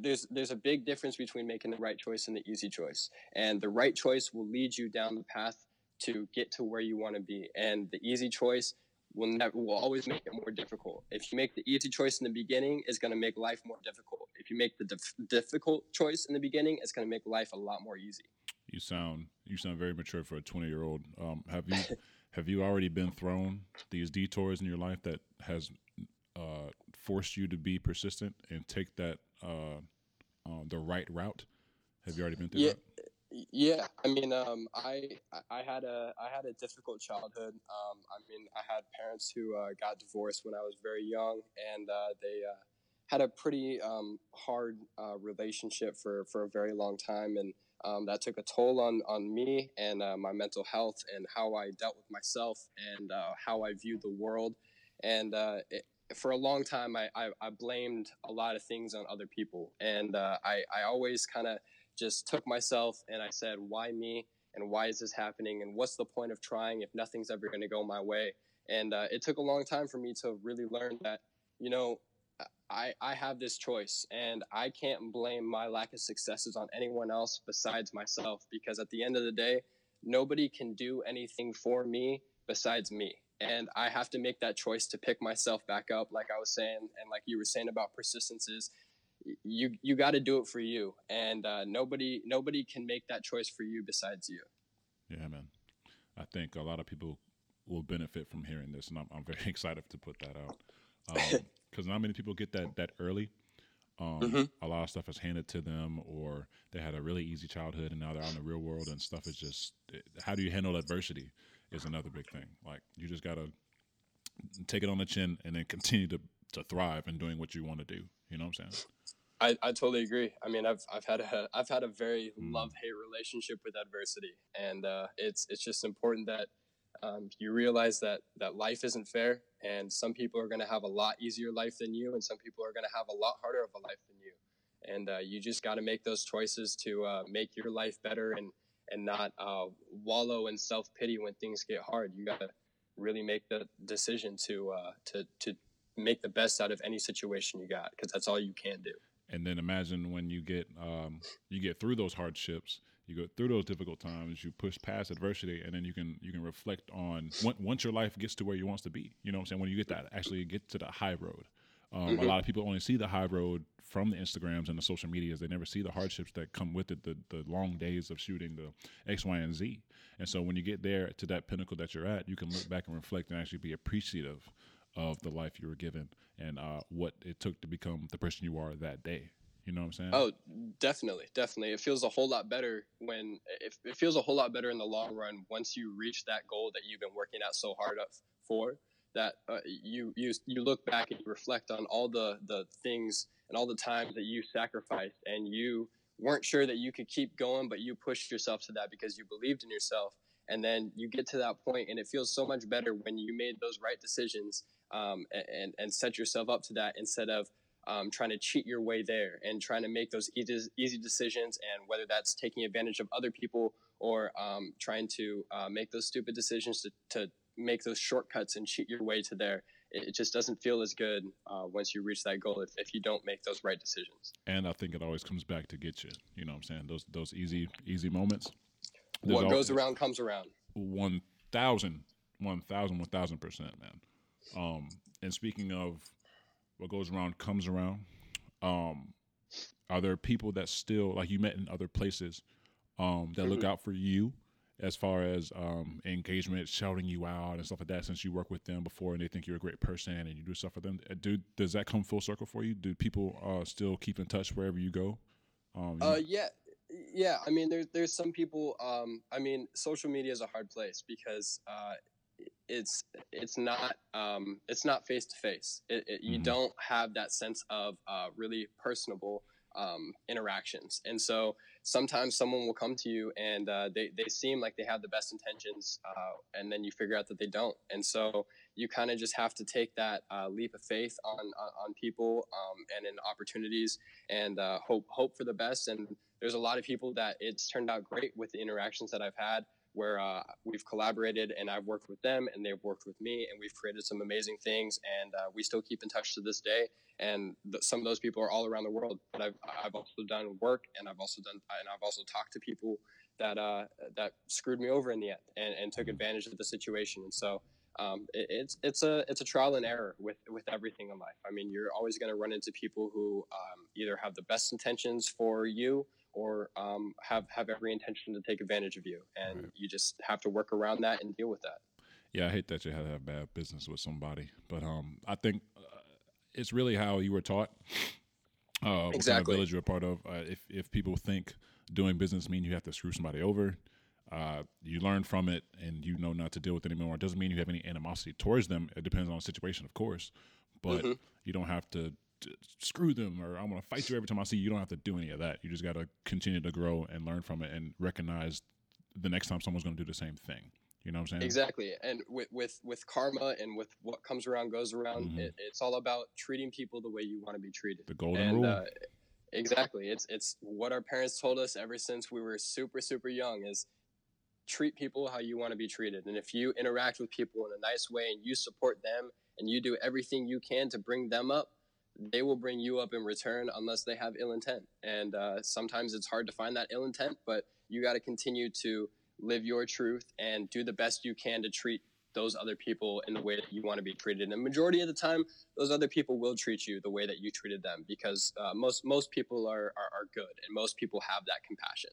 there's there's a big difference between making the right choice and the easy choice. And the right choice will lead you down the path to get to where you want to be. And the easy choice will never will always make it more difficult. If you make the easy choice in the beginning it's going to make life more difficult. If you make the dif- difficult choice in the beginning it's going to make life a lot more easy. You sound you sound very mature for a twenty year old. Um, have you [laughs] have you already been thrown these detours in your life that has uh, forced you to be persistent and take that uh, um, the right route? Have you already been through Yeah. that? Yeah, I mean, um, I I had a I had a difficult childhood. Um, I mean, I had parents who uh, got divorced when I was very young, and uh, they uh, had a pretty um, hard uh, relationship for, for a very long time, and um, that took a toll on on me and uh, my mental health and how I dealt with myself and uh, how I viewed the world. And uh, it, for a long time, I, I, I blamed a lot of things on other people, and uh, I I always kind of just took myself and I said, why me? And why is this happening? And what's the point of trying if nothing's ever going to go my way? And uh, it took a long time for me to really learn that, you know, I, I have this choice and I can't blame my lack of successes on anyone else besides myself because at the end of the day, nobody can do anything for me besides me. And I have to make that choice to pick myself back up, like I was saying, and like you were saying about persistence is you you got to do it for you and uh, nobody nobody can make that choice for you besides you Yeah, man. I think a lot of people will benefit from hearing this, and I'm, I'm very [laughs] excited to put that out [laughs] because not many people get that that early. Um, Mhm. A lot of stuff is handed to them, or they had a really easy childhood, and now they're out in the real world, and stuff is just. How do you handle adversity? Is another big thing. Like you just gotta take it on the chin, and then continue to to thrive in doing what you want to do. You know what I'm saying? I, I totally agree i mean i've, I've had a i've had a very Mm. love hate relationship with adversity and uh, it's it's just important that um, you realize that that life isn't fair and some people are going to have a lot easier life than you and some people are going to have a lot harder of a life than you and uh, you just got to make those choices to uh, make your life better and and not uh, wallow in self-pity when things get hard. You got to really make the decision to uh, to to make the best out of any situation you got because that's all you can do. And then imagine when you get um, you get through those hardships you go through those difficult times you push past adversity and then you can you can reflect on on- once your life gets to where you wants to be you know what i'm saying? When you get that actually get to the high road um, a Mhm. lot of people only see the high road from the instagrams and the social medias they never see the hardships that come with it the, the long days of shooting the x y and z and so when you get there to that pinnacle that you're at you can look back and reflect and actually be appreciative of the life you were given and uh, what it took to become the person you are that day. You know what I'm saying? Oh, definitely, definitely. It feels a whole lot better when it, it feels a whole lot better in the long run once you reach that goal that you've been working out so hard of for that uh, you you you look back and you reflect on all the the things and all the times that you sacrificed and you weren't sure that you could keep going, but you pushed yourself to that because you believed in yourself. And then you get to that point, and it feels so much better when you made those right decisions um, and and set yourself up to that instead of um, trying to cheat your way there and trying to make those easy, easy decisions. And whether that's taking advantage of other people or um, trying to uh, make those stupid decisions to, to make those shortcuts and cheat your way to there it just doesn't feel as good uh, once you reach that goal if, if you don't make those right decisions. And I think it always comes back to get you. You know what I'm saying? Those those easy easy moments. What goes around comes around. One thousand, one thousand, one thousand percent, man. Um, and speaking of what goes around comes around, um, are there people that still like you met in other places um, that mm-hmm. look out for you as far as um, engagement, shouting you out and stuff like that, since you work with them before and they think you're a great person and you do stuff for them. Uh, do does that come full circle for you? Do people uh, still keep in touch wherever you go? Um, uh, yeah, yeah. I mean, there's there's some people. Um, I mean, social media is a hard place because uh, it's it's not um, it's not face to face. You mm-hmm. don't have that sense of uh, really personable um, interactions. And so sometimes someone will come to you and uh, they, they seem like they have the best intentions, uh, and then you figure out that they don't. And so you kind of just have to take that uh, leap of faith on, on, on people um, and in opportunities and uh, hope, hope for the best. And there's a lot of people that it's turned out great with the interactions that I've had where uh, we've collaborated and I've worked with them and they've worked with me and we've created some amazing things and uh, we still keep in touch to this day. And th- some of those people are all around the world. But I've, I've also done work and I've also done and I've also talked to people that uh, that screwed me over in the end and, and took advantage of the situation. And so um, it, it's it's a it's a trial and error with with everything in life. I mean, you're always going to run into people who um, either have the best intentions for you or um, have have every intention to take advantage of you, and right. you just have to work around that and deal with that. Yeah, I hate that you had to have bad business with somebody, but um, I think uh, it's really how you were taught. Uh, exactly. village you're a part of. Uh, if if people think doing business mean you have to screw somebody over, uh, you learn from it and you know not to deal with it anymore. It doesn't mean you have any animosity towards them. It depends on the situation, of course, but mm-hmm. you don't have to screw them or I'm going to fight you every time I see you. You don't have to do any of that. You just got to continue to grow and learn from it and recognize the next time someone's going to do the same thing. You know what I'm saying? Exactly. And with with, with karma and with what comes around goes around, mm-hmm. it, it's all about treating people the way you want to be treated. The golden and, rule. Uh, exactly. It's it's what our parents told us ever since we were super super young is treat people how you want to be treated. And if you interact with people in a nice way and you support them and you do everything you can to bring them up, they will bring you up in return unless they have ill intent. And uh, sometimes it's hard to find that ill intent, but you got to continue to live your truth and do the best you can to treat those other people in the way that you want to be treated. And majority of the time, those other people will treat you the way that you treated them because uh, most most people are, are, are good and most people have that compassion.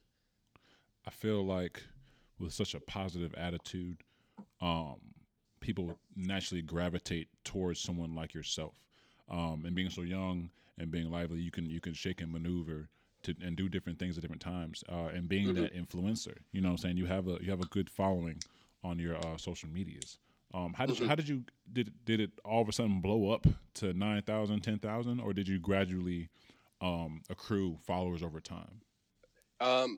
I feel like with such a positive attitude, um, people naturally gravitate towards someone like yourself um, and being so young and being lively, you can you can shake and maneuver to and do different things at different times. Uh, and being mm-hmm. that influencer, you know, what I'm saying you have a you have a good following on your uh, social medias. Um, how did mm-hmm. you, how did you did did it all of a sudden blow up to 9,000, 10,000 or did you gradually um, accrue followers over time? Um,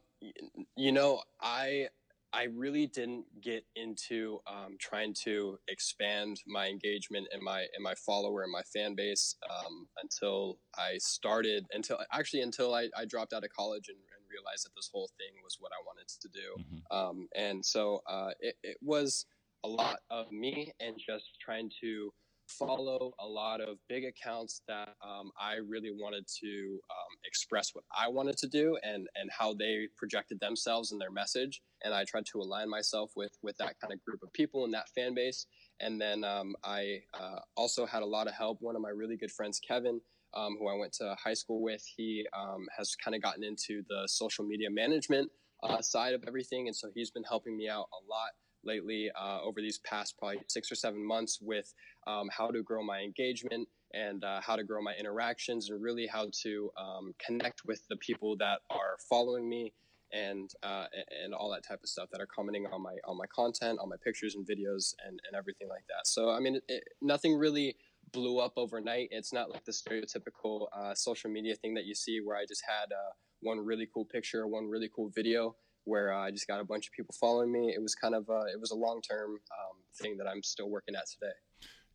you know, I I really didn't get into um, trying to expand my engagement and my and my follower and my fan base um, until I started until actually until I, I dropped out of college and, and, realized that this whole thing was what I wanted to do. Mm-hmm. Um, and so uh, it, it was a lot of me and just trying to follow a lot of big accounts that um, I really wanted to um, express what I wanted to do and and how they projected themselves and their message. And I tried to align myself with with that kind of group of people and that fan base. And then um, I uh, also had a lot of help. One of my really good friends, Kevin. Um, who I went to high school with, he um, has kind of gotten into the social media management uh, side of everything, and so he's been helping me out a lot lately uh, over these past probably six or seven months with um, how to grow my engagement and uh, how to grow my interactions and really how to um, connect with the people that are following me and uh, and all that type of stuff that are commenting on my on my content, on my pictures and videos, and and everything like that. So I mean, it, nothing really blew up overnight. It's not like the stereotypical uh, social media thing that you see where I just had uh, one really cool picture, one really cool video where uh, I just got a bunch of people following me. It was kind of uh, it was a long term um, thing that I'm still working at today.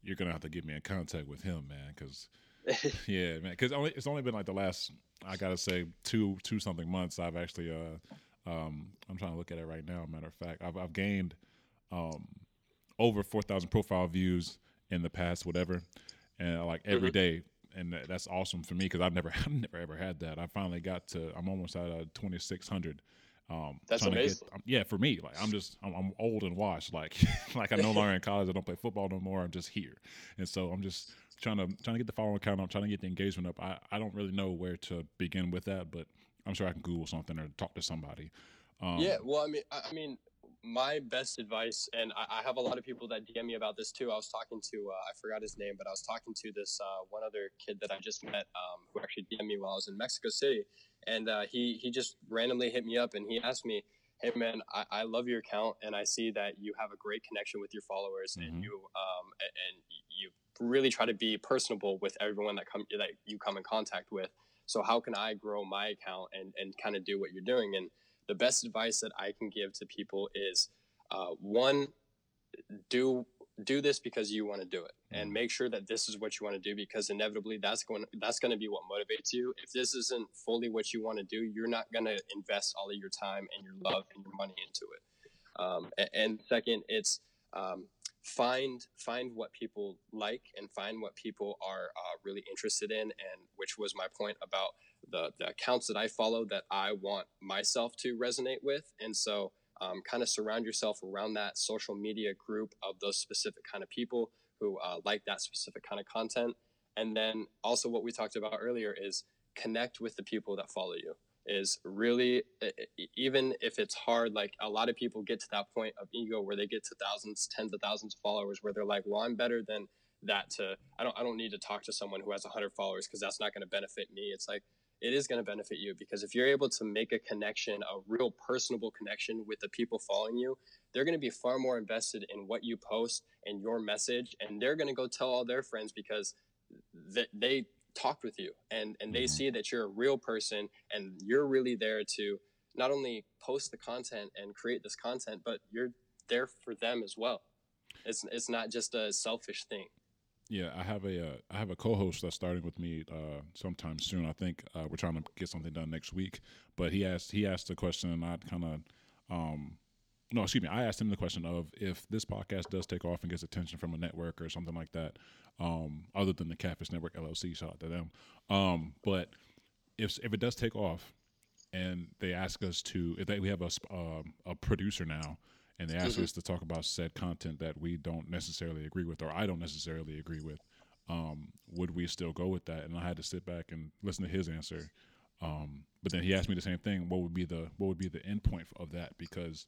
You're gonna have to get me in contact with him, man, because [laughs] yeah, man, because only, it's only been like the last I gotta say two two something months. I've actually uh um I'm trying to look at it right now. Matter of fact, I've I've gained um over four thousand profile views in the past whatever, and like every mm-hmm. day, and that's awesome for me because I've never [laughs] I've never ever had that. I finally got to I'm almost at a twenty six hundred. Um, That's amazing. Get, um, yeah, for me, like I'm just I'm, I'm old and washed. Like [laughs] like I'm no longer in [laughs] college. I don't play football no more. I'm just here, and so I'm just trying to trying to get the following count up, trying to get the engagement up. I, I don't really know where to begin with that, but I'm sure I can Google something or talk to somebody. Um, yeah, well, I mean, I, I mean, my best advice, and I, I, have a lot of people that DM me about this too. I was talking to, uh, I forgot his name, but I was talking to this uh, one other kid that I just met, um, who actually DM me while I was in Mexico City, and uh, he he just randomly hit me up and he asked me, "Hey man, I, I love your account, and I see that you have a great connection with your followers, mm-hmm. and you um and you really try to be personable with everyone that come that you come in contact with. So how can I grow my account and and kind of do what you're doing? And the best advice that I can give to people is uh, one, do do this because you want to do it and mm-hmm. make sure that this is what you want to do because inevitably that's going that's going to be what motivates you. If this isn't fully what you want to do you're not going to invest all of your time and your love and your money into it. Um, and, and, second it's um, find find what people like and find what people are uh, really interested in and which was my point about the the accounts that I follow that I want myself to resonate with. And so um, kind of surround yourself around that social media group of those specific kind of people who uh, like that specific kind of content. And then also what we talked about earlier is connect with the people that follow you is really even if it's hard like a lot of people get to that point of ego where they get to thousands tens of thousands of followers where they're like well i'm better than that to i don't i don't need to talk to someone who has 100 followers because that's not going to benefit me. It's like it is going to benefit you because if you're able to make a connection a real personable connection with the people following you they're going to be far more invested in what you post and your message and they're going to go tell all their friends because they, they talked with you and and they mm-hmm. see that you're a real person and you're really there to not only post the content and create this content but you're there for them as well it's it's not just a selfish thing yeah i have a uh, I have a co-host that's starting with me uh, sometime soon i think uh, we're trying to get something done next week but he asked he asked the question and i kind of um, no, excuse me. I asked him the question of if this podcast does take off and gets attention from a network or something like that, um, other than the Catfish Network LLC, shout out to them. Um, but if if it does take off, and they ask us to, if they, we have a uh, a producer now, and they ask mm-hmm. us to talk about said content that we don't necessarily agree with, or I don't necessarily agree with, um, would we still go with that? And I had to sit back and listen to his answer. Um, but then he asked me the same thing: what would be the what would be the end point of that? Because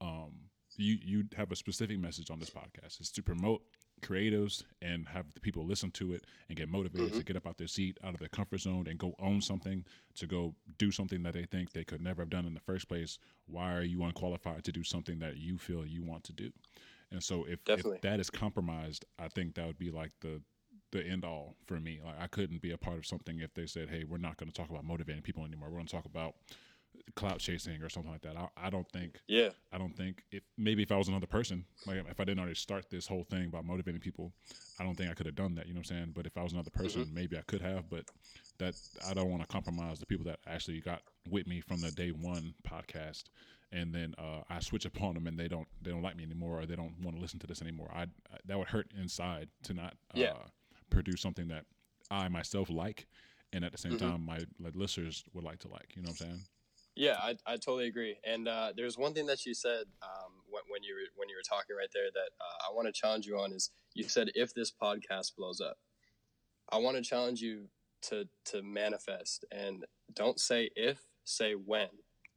um, you you have a specific message on this podcast. It's to promote creatives and have the people listen to it and get motivated mm-hmm. to get up out their seat, out of their comfort zone, and go own something, to go do something that they think they could never have done in the first place. Why are you unqualified to do something that you feel you want to do? And so, if, if that is compromised, I think that would be like the the end all for me. Like I couldn't be a part of something if they said, "Hey, we're not going to talk about motivating people anymore. We're going to talk about clout chasing or something like that. I, I, don't think. Yeah. I don't think if maybe if I was another person, like if I didn't already start this whole thing about motivating people, I don't think I could have done that. You know what I'm saying? But if I was another person, mm-hmm. maybe I could have. But that I don't want to compromise the people that actually got with me from the day one podcast, and then uh, I switch upon them and they don't they don't like me anymore or they don't want to listen to this anymore. I, I that would hurt inside to not uh, yeah. produce something that I myself like, and at the same mm-hmm. time my like, listeners would like to like. You know what I'm saying? Yeah, I, I totally agree. And uh, there's one thing that you said um, when, when, you were, when you were talking right there that uh, I want to challenge you on is you said if this podcast blows up, I want to challenge you to to manifest and don't say if, say when.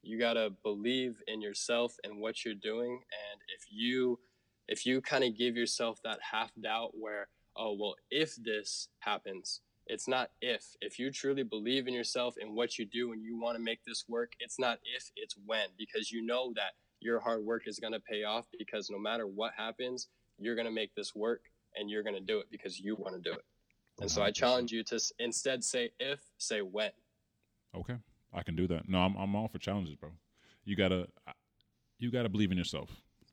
You gotta believe in yourself and what you're doing. And if you if you kind of give yourself that half doubt where oh well if this happens it's not if. If you truly believe in yourself and what you do and you want to make this work, it's not if, it's when, because you know that your hard work is going to pay off because no matter what happens, you're going to make this work and you're going to do it because you want to do it. And so I challenge you to instead say if, say when. Okay, I can do that. No, I'm I'm all for challenges, bro. You gotta you gotta believe in yourself.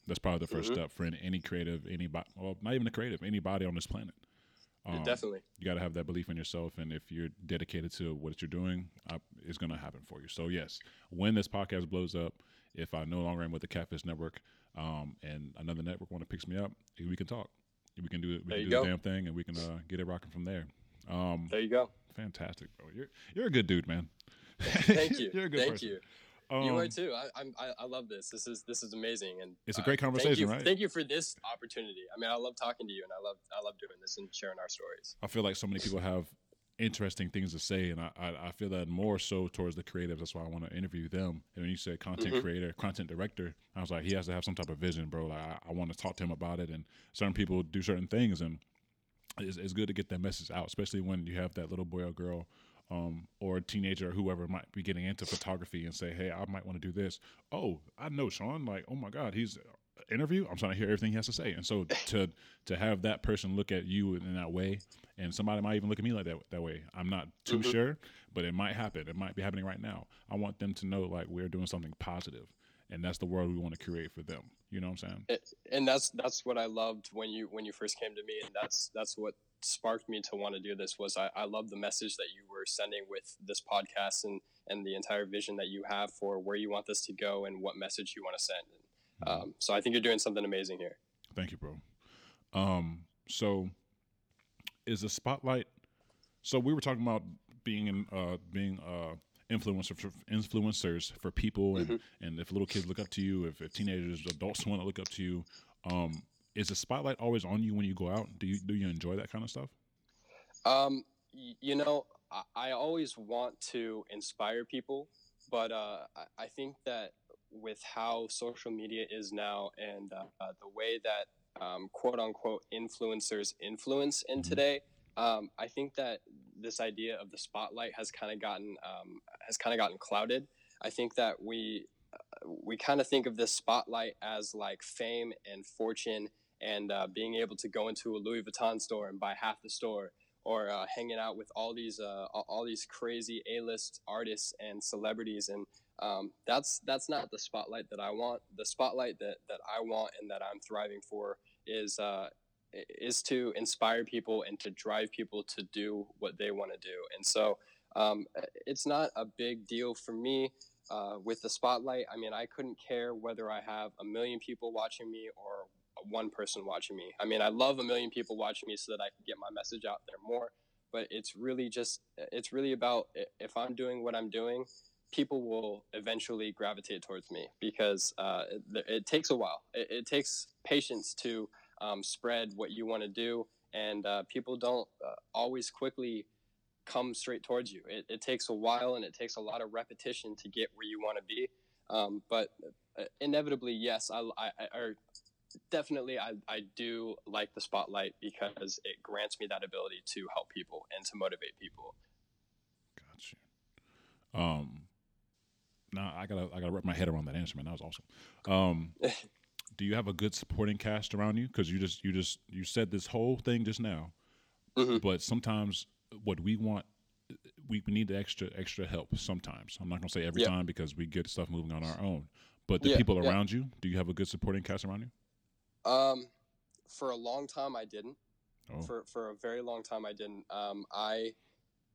That's probably the 1st Mhm. step for any, any creative, anybody. Well, not even a creative, anybody on this planet. Um, Definitely. you got to have that belief in yourself, and if you're dedicated to what you're doing, uh, it's going to happen for you. So yes, when this podcast blows up, if I no longer am with the Catfish Network, um, and another network want to picks me up, we can talk. We can do it. We There can do go. the damn thing, and we can uh, get it rocking from there. Um, There you go. fantastic, bro. You're you're a good dude, man. Thank you. [laughs] you're a good Thank person. you. Um, you are too. I, I'm, I, I love this. This is this is amazing, and It's a uh, great thank conversation, you- right? Thank you for this opportunity. I mean, I love talking to you, and I love I love doing this and sharing our stories. I feel like so many people have interesting things to say, and I, I, I feel that more so towards the creatives. That's why I want to interview them. And when you said content Mhm. creator, content director, I was like, he has to have some type of vision, bro. Like I, I want to talk to him about it. And certain people do certain things, and it's, it's good to get that message out, especially when you have that little boy or girl. Um, or a teenager or whoever might be getting into photography and say, Hey, I might want to do this. Oh, I know Shaun. Like, oh my God, he's interview. I'm trying to hear everything he has to say. And so [laughs] to to have that person look at you in that way, and somebody might even look at me like that that way. I'm not too Mhm. sure, but it might happen. It might be happening right now. I want them to know like we're doing something positive, and that's the world we want to create for them. You know what I'm saying? It, and that's that's what I loved when you when you first came to me, and that's that's what sparked me to want to do this. Was I, I love the message that you were sending with this podcast and and the entire vision that you have for where you want this to go and what message you want to send. Mm-hmm. Um, so I think you're doing something amazing here. Thank you, bro. Um, so is the spotlight? So we were talking about being in, uh, being uh, influencer for influencers for people, and and if little kids look up to you, if, if teenagers, adults want to look up to you, um, is the spotlight always on you when you go out? Do you do you enjoy that kind of stuff? Um, you know, I, I always want to inspire people, but uh, I, I think that with how social media is now and uh, uh, the way that um, quote unquote influencers influence in Mhm. today, um, I think that this idea of the spotlight has kind of gotten um, has kind of gotten clouded. I think that we uh, we kind of think of this spotlight as like fame and fortune and uh, being able to go into a Louis Vuitton store and buy half the store or uh, hanging out with all these uh, all- these crazy A-list artists and celebrities, and um, that's that's not the spotlight that I want. The spotlight that that I want and that I'm thriving for is uh, is to inspire people and to drive people to do what they want to do. And so um, it's not a big deal for me uh, with the spotlight. I mean, I couldn't care whether I have a million people watching me or one person watching me. I mean, I love a million people watching me so that I can get my message out there more. But it's really just, it's really about if I'm doing what I'm doing, people will eventually gravitate towards me because uh, it, it takes a while. It, it takes patience to um, spread what you want to do, and uh, people don't uh, always quickly come straight towards you. It, it takes a while and it takes a lot of repetition to get where you want to be. Um, but uh, inevitably, yes, I, I, I or definitely I, I do like the spotlight because it grants me that ability to help people and to motivate people. Got you. Um, now I gotta I gotta wrap my head around that answer, man. That was awesome. Um, [laughs] do you have a good supporting cast around you? Because you just you just you said this whole thing just now, Mhm. but sometimes what we want. We we need the extra extra help sometimes. I'm not gonna say every Yeah. time because we get stuff moving on our own. But the Yeah, people yeah. around you, do you have a good supporting cast around you? Um, for a long time, I didn't. Oh, For for a very long time, I didn't. Um, I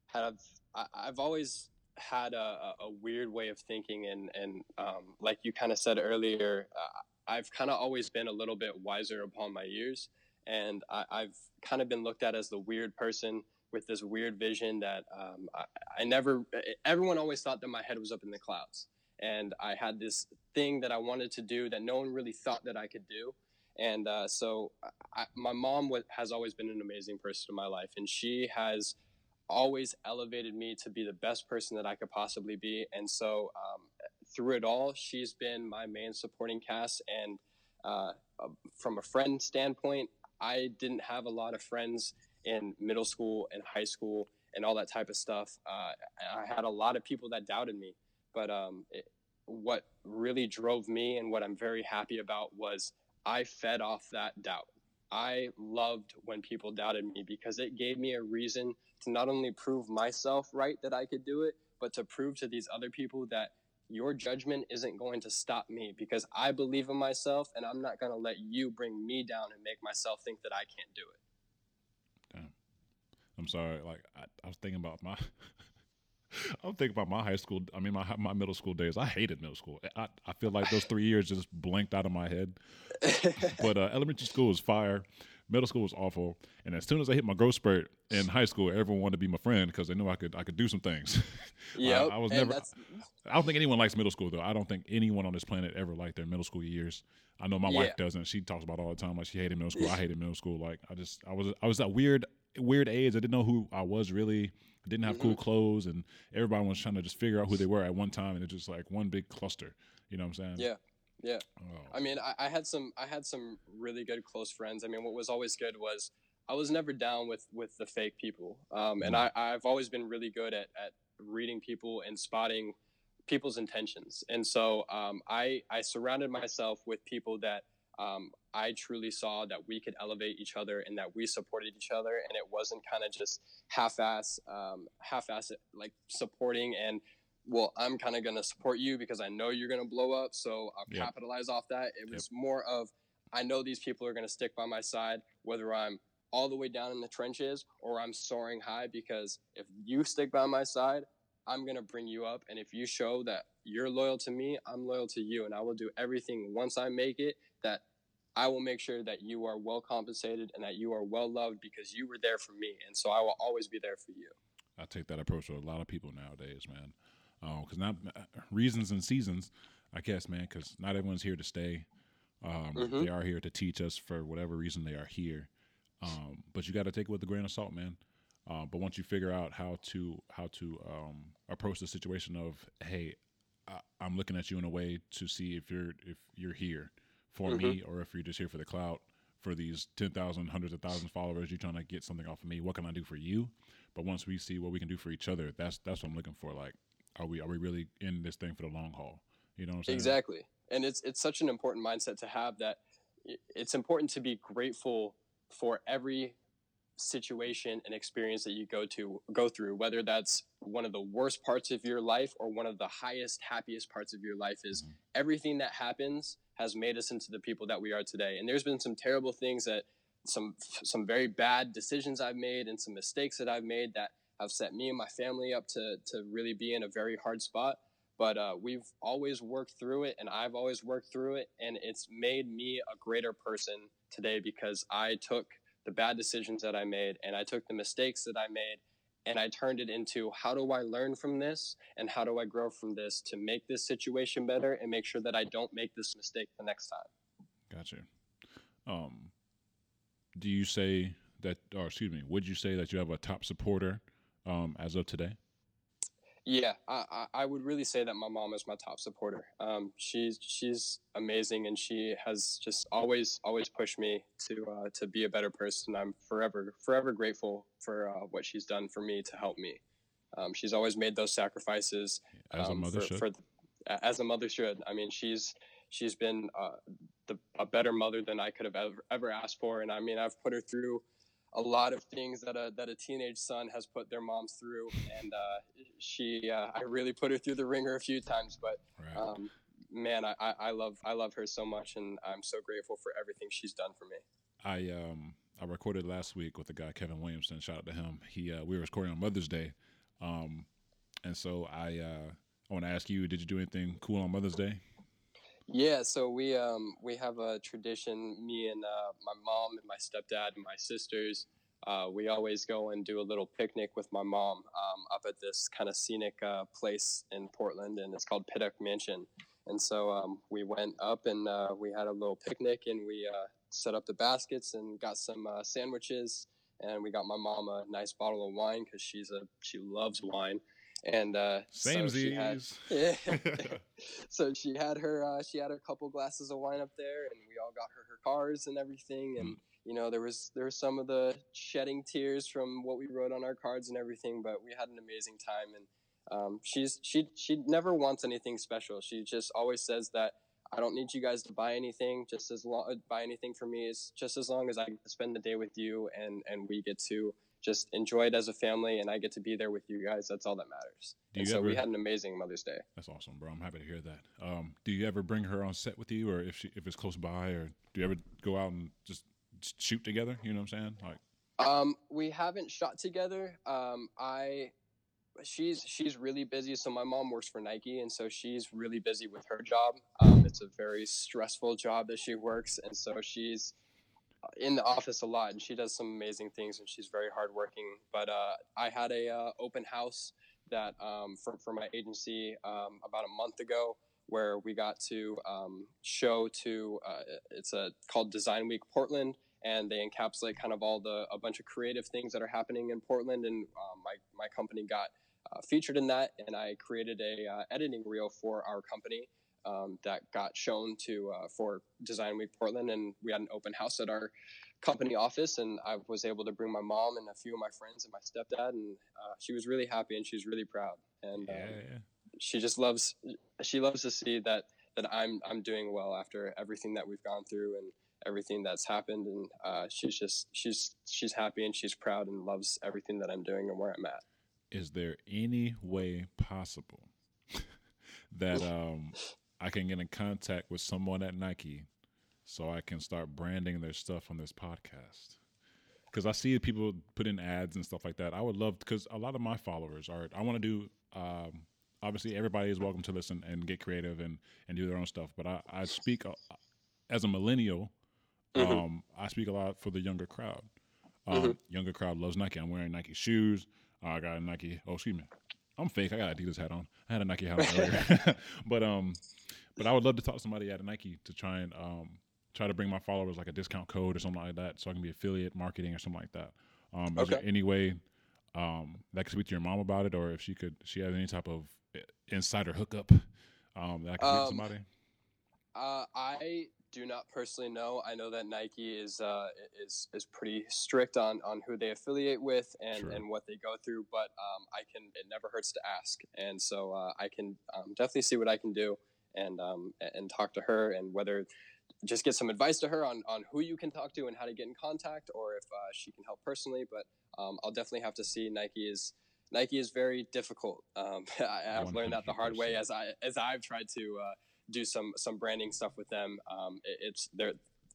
had I, I've always had a, a a weird way of thinking, and and um, like you kind of said earlier, uh, I've kind of always been a little bit wiser upon my years, and I, I've kind of been looked at as the weird person with this weird vision that um, I, I never. Everyone always thought that my head was up in the clouds, and I had this thing that I wanted to do that no one really thought that I could do. And uh, so, I, my mom has always been an amazing person in my life, and she has always elevated me to be the best person that I could possibly be. And so, um, through it all, she's been my main supporting cast. And uh, from a friend standpoint, I didn't have a lot of friends in middle school and high school, and all that type of stuff. Uh, I had a lot of people that doubted me, but um, it, what really drove me and what I'm very happy about was I fed off that doubt. I loved when people doubted me because it gave me a reason to not only prove myself right that I could do it, but to prove to these other people that your judgment isn't going to stop me because I believe in myself and I'm not going to let you bring me down and make myself think that I can't do it. Damn. I'm sorry. Like, I, I was thinking about my. [laughs] I'm thinking about my high school. I mean, my my middle school days. I hated middle school. I, I feel like those three years just blinked out of my head. [laughs] but uh, elementary school was fire. Middle school was awful. And as soon as I hit my growth spurt in high school, everyone wanted to be my friend because they knew I could I could do some things. Yeah, [laughs] I, I was never. that's- I don't think anyone likes middle school though. I don't think anyone on this planet ever liked their middle school years. I know my wife doesn't. She talks about it all the time. Like she hated middle school. I hated middle school. Like I just I was I was that weird weird age. I didn't know who I was really. I didn't have cool Mm-hmm. clothes, and everybody was trying to just figure out who they were at one time, and it's just like one big cluster. You know what I'm saying? Yeah, yeah. Oh, I mean, I, I had some I had some really good close friends. I mean, what was always good was I was never down with with the fake people, um, and I, I've always been really good at at reading people and spotting people's intentions. And so um, I I surrounded myself with people that um, I truly saw that we could elevate each other and that we supported each other, and it wasn't kind of just half-ass, um, half-ass like supporting and. Well, I'm kind of gonna support you because I know you're gonna blow up, so I'll Yep. capitalize off that. It was more of I know these people are gonna stick by my side, whether I'm all the way down in the trenches or I'm soaring high. Because if you stick by my side, I'm gonna bring you up, and if you show that you're loyal to me, I'm loyal to you, and I will do everything once I make it that I will make sure that you are well compensated and that you are well loved because you were there for me, and so I will always be there for you. I take that approach with a lot of people nowadays, man. Because not reasons and seasons, I guess, man. Because not everyone's here to stay. Um, Mhm. They are here to teach us for whatever reason they are here. Um, but you got to take it with a grain of salt, man. Uh, but once you figure out how to how to um, approach the situation of, hey, I, I'm looking at you in a way to see if you're if you're here for me or if you're just here for the clout for these 10,000, hundreds of thousands followers. You're trying to get something off of me. What can I do for you? But once we see what we can do for each other, that's that's what I'm looking for. Like, are we are we really in this thing for the long haul? You know what I'm saying? Exactly. And it's it's such an important mindset to have that it's important to be grateful for every situation and experience that you go to go through whether that's one of the worst parts of your life or one of the highest happiest parts of your life is Mhm. everything that happens has made us into the people that we are today and there's been some terrible things that some some very bad decisions I've made and some mistakes that I've made that have set me and my family up to to really be in a very hard spot but uh, we've always worked through it and i've always worked through it and it's made me a greater person today because i took the bad decisions that i made and i took the mistakes that i made and i turned it into how do i learn from this and how do i grow from this to make this situation better and make sure that i don't make this mistake the next time Gotcha. Um, do you say that, or excuse me, would you say that you have a top supporter um, as of today? Yeah, I, I, would really say that my mom is my top supporter. Um, she's she's amazing, and she has just always always pushed me to uh, to be a better person. I'm forever forever grateful for uh, what she's done for me to help me. Um, she's always made those sacrifices As a um, mother for, should. for th- a- as a mother should. I mean, she's she's been uh, the, a better mother than I could have ever ever asked for, and I mean, I've put her through a lot of things that a that a teenage son has put their moms through, and uh, she uh, I really put her through the ringer a few times, but right. um, man, I, I, love I love her so much, and I'm so grateful for everything she's done for me. I um I recorded last week with the guy Kevin Williamson. Shout out to him. He uh, we were recording on Mother's Day, um, and so I uh, I want to ask you, did you do anything cool on Mother's Day? Yeah, so we um we have a tradition. Me and uh, my mom and my stepdad and my sisters, uh, we always go and do a little picnic with my mom um, up at this kind of scenic uh, place in Portland, and it's called Pittock Mansion. And so um, we went up and uh, we had a little picnic, and we uh, set up the baskets and got some uh, sandwiches, and we got my mom a nice bottle of wine because she's a she loves wine, and uh, so she had- [laughs] [laughs] so she had her uh, she had a couple glasses of wine up there and we all got her her cars and everything and you know, there was there was some of the shedding tears from what we wrote on our cards and everything, but we had an amazing time. And um, she's she she never wants anything special. She just always says that I don't need you guys to buy anything. Just as long buy anything for me is just as long as I spend the day with you and and we get to just enjoy it as a family and I get to be there with you guys. That's all that matters. And so we had an amazing Mother's Day. That's awesome, bro. I'm happy to hear that. Um, do you ever bring her on set with you, or if she if it's close by, or do you ever go out and just shoot together? You know what I'm saying? Like, Um, we haven't shot together. Um, I, she's she's really busy. So my mom works for Nike, and so she's really busy with her job. Um, it's a very stressful job that she works, and so she's in the office a lot, and she does some amazing things, and she's very hardworking. But uh, I had a uh, open house that um, for for my agency um, about a month ago. Where we got to um, show to uh, it's a called Design Week Portland, and they encapsulate kind of all the a bunch of creative things that are happening in Portland. And um, my my company got uh, featured in that, and I created a uh, editing reel for our company um, that got shown to uh, for Design Week Portland, and we had an open house at our company office, and I was able to bring my mom and a few of my friends and my stepdad, and uh, she was really happy and she was really proud, and yeah, um, yeah. she just loves she loves to see that that I'm I'm doing well after everything that we've gone through and everything that's happened and uh, she's just she's she's happy and she's proud and loves everything that I'm doing and where I'm at. Is there any way possible [laughs] that um I can get in contact with someone at Nike so I can start branding their stuff on this podcast? Because I see people put in ads and stuff like that. I would love because a lot of my followers are. I want to do. Um, obviously, everybody is welcome to listen and get creative and and do their own stuff. But I I speak uh, as a millennial. Mhm. Um, I speak a lot for the younger crowd. Um, Mhm. Younger crowd loves Nike. I'm wearing Nike shoes. I got a Nike. Oh, excuse me. I'm fake. I got Adidas hat on. I had a Nike hat on earlier. [laughs] but um, but I would love to talk to somebody at Nike to try and um try to bring my followers like a discount code or something like that, so I can be affiliate marketing or something like that. Um, is there Okay. any way um that I could speak to your mom about it, or if she could, she has any type of uh, insider hookup um that I to Um, somebody? Uh, I do not personally know. I know that Nike is uh, is is pretty strict on, on who they affiliate with and, Sure. and what they go through. But um, I can. It never hurts to ask, and so uh, I can um, definitely see what I can do and um, and talk to her and whether just get some advice to her on, on who you can talk to and how to get in contact, or if uh, she can help personally. But um, I'll definitely have to see. Nike is Nike is very difficult. Um, [laughs] I, I've learned that the hard way as I as I've tried to. Do some some branding stuff with them. Um, it, it's they're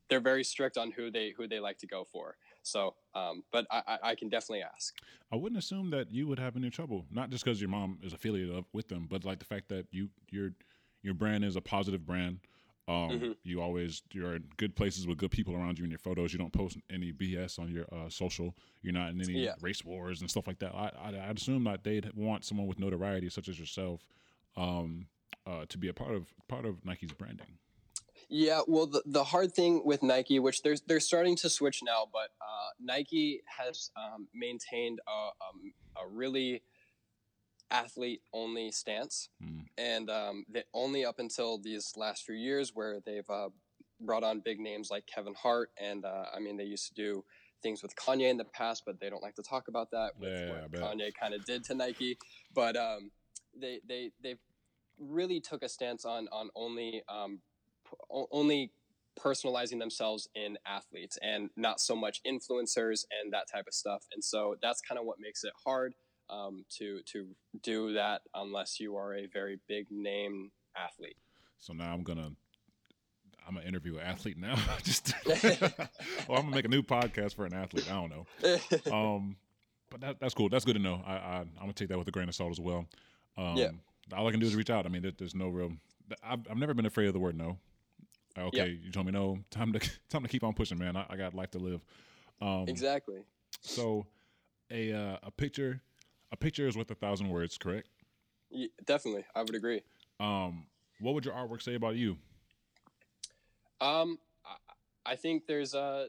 they're very strict on who they who they like to go for. So, um, but I, I, can definitely ask. I wouldn't assume that you would have any trouble, not just because your mom is affiliated of, with them, but like the fact that you your your brand is a positive brand. Um, Mhm. You always you're in good places with good people around you in your photos. You don't post any BS on your uh, social. You're not in any Yeah. race wars and stuff like that. I, I I'd assume that they'd want someone with notoriety such as yourself um, uh, to be a part of part of Nike's branding. Yeah, well, the, the hard thing with Nike, which they're they're starting to switch now, but uh, Nike has um, maintained a, um, a really athlete only stance, Mm. and um, they, only up until these last few years where they've uh, brought on big names like Kevin Hart, and uh, I mean they used to do things with Kanye in the past, but they don't like to talk about that with Yeah, what. Kanye kind of did to Nike. But um, they they they've really took a stance on on only um, p- only personalizing themselves in athletes and not so much influencers and that type of stuff. And so that's kind of what makes it hard um, to to do that unless you are a very big name athlete. So now I'm gonna I'm gonna interview an athlete now. [laughs] Just [laughs] well, I'm gonna make a new podcast for an athlete. I don't know. [laughs] Um, but that, that's cool. That's good to know. I, I I'm gonna take that with a grain of salt as well. Um, Yeah. All I can do is reach out. I mean, there, there's no real. I've, I've never been afraid of the word no. Okay, you told me no. Time to [laughs] time to keep on pushing, man. I, I got life to live. Um, exactly. So, a uh, a picture, a picture is worth a thousand words. Correct. Y- definitely, I would agree. Um, what would your artwork say about you? Um, I, I think there's a.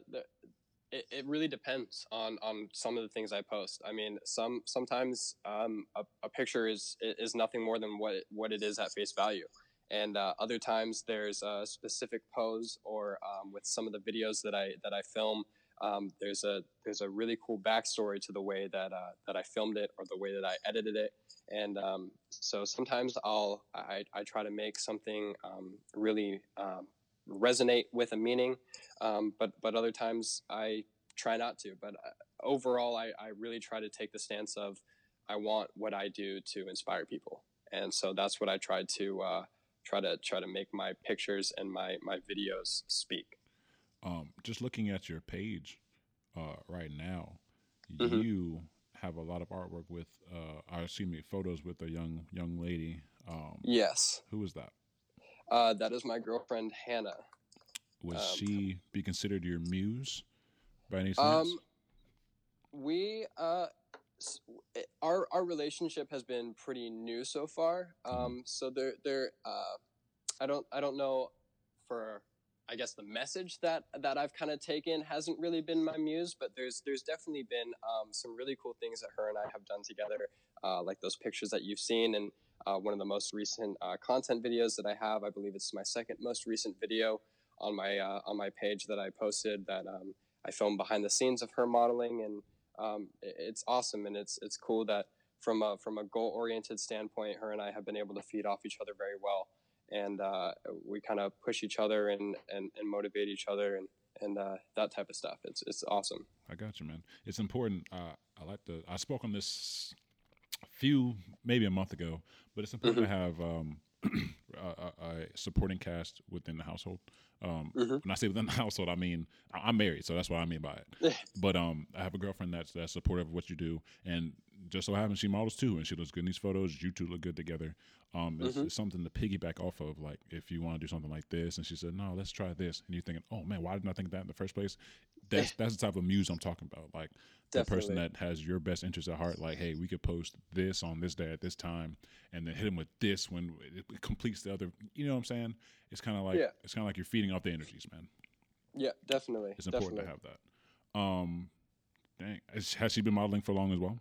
It, it really depends on on some of the things I post. I mean, some sometimes um, a, a picture is is nothing more than what it, what it is at face value, and uh, other times there's a specific pose or um, with some of the videos that I that I film. um, there's a there's a really cool backstory to the way that uh, that I filmed it or the way that I edited it, and um, so sometimes I'll I, I try to make something um, really um, resonate with a meaning, um, but but other times I try not to. But uh, overall, I, I really try to take the stance of I want what I do to inspire people, and so that's what I tried to uh, try to try to make my pictures and my my videos speak. Um, just looking at your page uh, right now, Mhm. you have a lot of artwork with, uh, I see me photos with a young young lady. Um, Yes, Who is that? Uh, that is my girlfriend Hannah. Would Um, she be considered your muse by any chance? Um, we uh, our our relationship has been pretty new so far. Um, so there there uh, I don't I don't know for I guess the message that that I've kind of taken hasn't really been my muse, but there's there's definitely been um, some really cool things that her and I have done together, uh, like those pictures that you've seen and. Uh, one of the most recent uh, content videos that I have, I believe it's my second most recent video on my uh, on my page that I posted that um, I filmed behind the scenes of her modeling, and um, it's awesome and it's it's cool that from a from a goal oriented standpoint, her and I have been able to feed off each other very well, and uh, we kind of push each other and, and, and motivate each other and and uh, that type of stuff. It's it's awesome. I got you, man. It's important. Uh, I like the. I spoke on this few, maybe a month ago, but it's important to have um, [clears throat] a, a, supporting cast within the household. Um, Mhm. When I say within the [laughs] household, I mean I- I'm married, so that's what I mean by it. but um, I have a girlfriend that's that's supportive of what you do, and just so happens she models too, and she looks good in these photos. You two look good together. Um, it's, Mhm. it's something to piggyback off of. Like if you want to do something like this, and she said, "No, let's try this," and you're thinking, "Oh man, why didn't I think that in the first place?" That's that's the type of muse I'm talking about. Like the person that has your best interest at heart. Like, hey, we could post this on this day at this time, and then hit him with this when it completes the other. You know what I'm saying? It's kind of like Yeah. it's kind of like you're feeding off the energies, man. Yeah, definitely. It's important definitely. to have that. Um, dang, has she been modeling for long as well?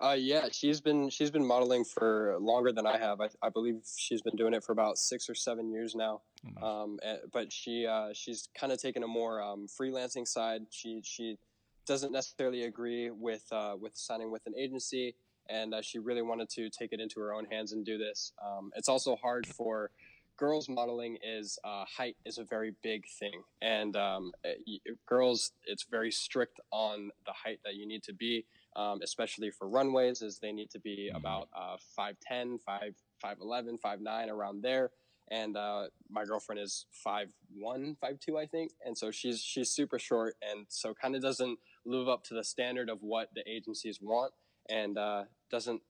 Uh, yeah, she's been she's been modeling for longer than I have. I, I believe she's been doing it for about six or seven years now. Oh, nice. Um, eh, but she uh, she's kind of taken a more um, freelancing side. She she doesn't necessarily agree with uh, with signing with an agency, and uh, she really wanted to take it into her own hands and do this. Um, it's also hard for girls modeling is uh, height is a very big thing and um, eh, girls it's very strict on the height that you need to be um, especially for runways is they need to be Mhm. about uh, 5'10 5 5'11 5'9 around there and uh, my girlfriend is 5'1 5'2 i think and so she's she's super short and so kind of doesn't live up to the standard of what the agencies want and uh, doesn't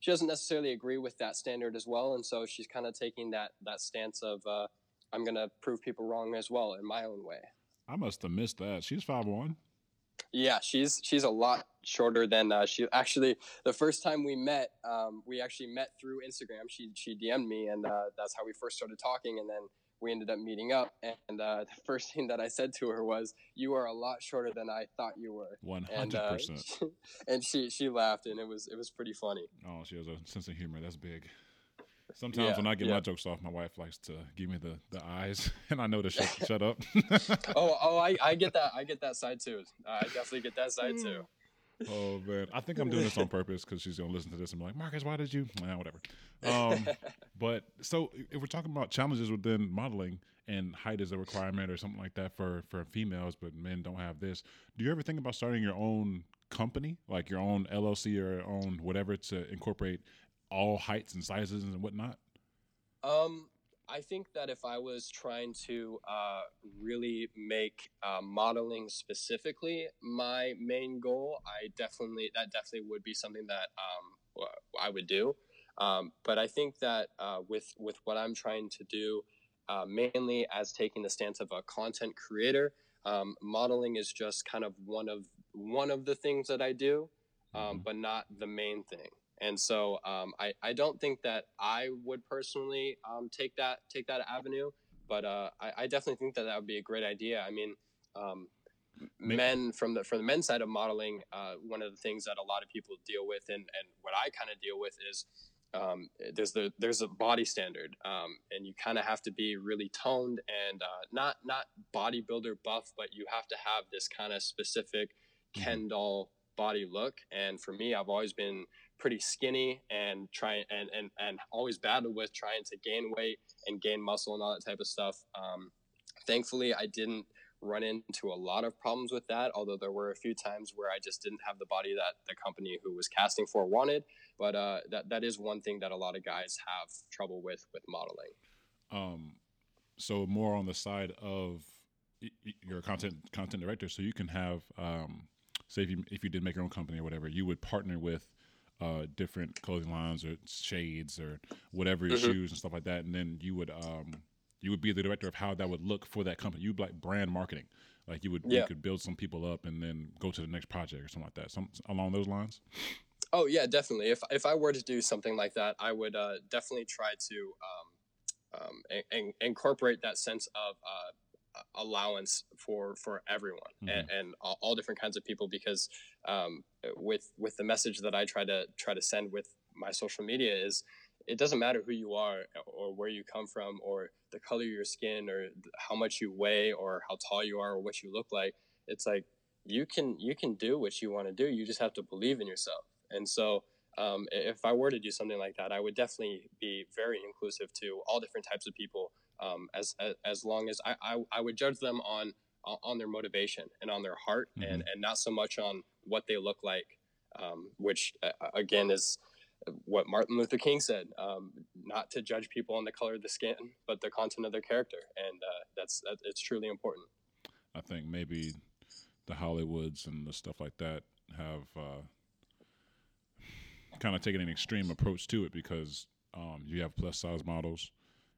she doesn't necessarily agree with that standard as well and so she's kind of taking that that stance of uh, i'm gonna prove people wrong as well in my own way I must have missed that. She's five one. Yeah, she's she's a lot shorter than uh, she actually. The first time we met, um, we actually met through Instagram. She she DM'd me, and uh, that's how we first started talking. And then we ended up meeting up. And uh, the [laughs] first thing that I said to her was, "You are a lot shorter than I thought you were." And hundred uh, percent. [laughs] and she she laughed, and it was it was pretty funny. Oh, she has a sense of humor. That's big. Sometimes Yeah, when I get yeah. my jokes off, my wife likes to give me the, the eyes, [laughs] and I know to shut, [laughs] shut up. [laughs] Oh oh, I, I get that I get that side too. I definitely get that side too. oh man, I think I'm doing this on purpose because she's gonna listen to this and be like, Marcus, why did you? Nah, whatever. Um, but so if we're talking about challenges within modeling and height is a requirement or something like that for for females, but men don't have this. Do you ever think about starting your own company, like your own LLC or your own whatever, to incorporate all heights and sizes and whatnot? Um, I think that if I was trying to uh, really make uh, modeling specifically my main goal, I definitely that definitely would be something that um, I would do. Um, but I think that uh, with with what I'm trying to do, uh, mainly as taking the stance of a content creator, um, modeling is just kind of one of one of the things that I do, um, Mhm. but not the main thing and so um, I, I don't think that I would personally um, take that take that avenue, but uh, I, I definitely think that that would be a great idea. I mean, um, men from the from the men's side of modeling, uh, one of the things that a lot of people deal with, and and what I kind of deal with is um, there's the there's a body standard, um, and you kind of have to be really toned and uh, not not bodybuilder buff, but you have to have this kind of specific Mhm. Ken doll body look. And for me, I've always been pretty skinny and trying and and and always battled with trying to gain weight and gain muscle and all that type of stuff. Um, thankfully, I didn't run into a lot of problems with that. Although there were a few times where I just didn't have the body that the company who was casting for wanted. But uh, that that is one thing that a lot of guys have trouble with with modeling. Um, so more on the side of y- y- you're a content content director, so you can have, um, say if you if you did make your own company or whatever, you would partner with uh, different clothing lines or shades or whatever your Mhm. shoes and stuff like that, and then you would um, you would be the director of how that would look for that company. You'd be like brand marketing, like you would you could build some people up and then go to the next project or something like that, some along those lines. Oh yeah, definitely. If if I were to do something like that, I would uh, definitely try to um, um, in- in- incorporate that sense of uh, allowance for for everyone and, and all, all different kinds of people. Because um, with with the message that I try to try to send with my social media is, it doesn't matter who you are or where you come from or the color of your skin or how much you weigh or how tall you are or what you look like. It's like you can you can do what you want to do. You just have to believe in yourself. And so, um, if I were to do something like that, I would definitely be very inclusive to all different types of people. Um, as, as as long as I, I, I would judge them on on their motivation and on their heart, and and not so much on what they look like, um, which uh, again is what Martin Luther King said: um, not to judge people on the color of the skin, but the content of their character, and uh, that's that, it's truly important. I think maybe the Hollywoods and the stuff like that have uh, kind of taken an extreme approach to it because um, you have plus size models,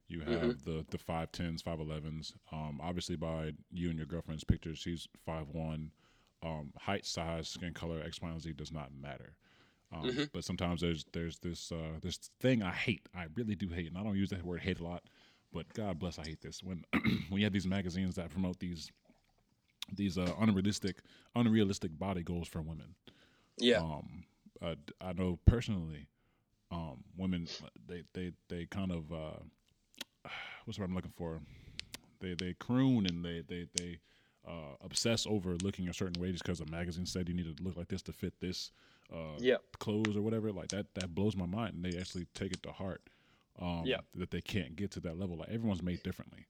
you have Mhm. the the five tens, five elevens. Um, obviously, by you and your girlfriend's pictures, she's five one. Um, height, size, skin color, X, Y, and Z does not matter. Um, Mhm. But sometimes there's there's this uh, this thing I hate. I really do hate, and I don't use that word hate a lot. But God bless, I hate this when [clears throat] when you have these magazines that promote these these uh, unrealistic unrealistic body goals for women. Yeah, Um, d- I know personally, um, women they they they kind of uh, what's what I'm looking for. They they croon and they they they uh, obsess over looking a certain way just because a magazine said you need to look like this to fit this uh, yeah, clothes or whatever. Like that that blows my mind, and they actually take it to heart. Um, Yeah. that they can't get to that level. Like everyone's made differently.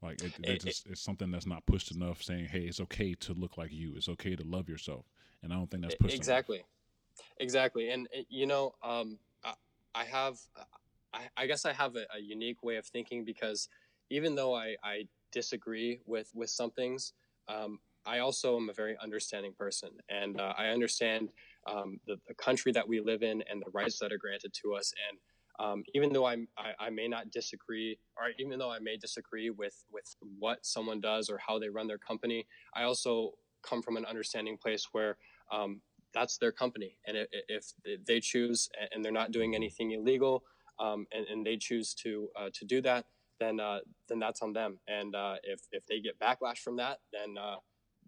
Like it, It- just, it's something that's not pushed enough. Saying, "Hey, it's okay to look like you. It's okay to love yourself." And I don't think that's pushed enough. exactly exactly and uh, you know um, I, I have I, I guess i have a, a unique way of thinking because even though i, I disagree with with some things um, i also am a very understanding person. And uh, i understand um, the, the country that we live in and the rights that are granted to us. And um, even though I, I may not disagree, or even though I may disagree with with what someone does or how they run their company, I also come from an understanding place where um, that's their company, and if they choose and they're not doing anything illegal, um, and, and they choose to uh, to do that, then uh, then that's on them. And uh, if if they get backlash from that, then uh,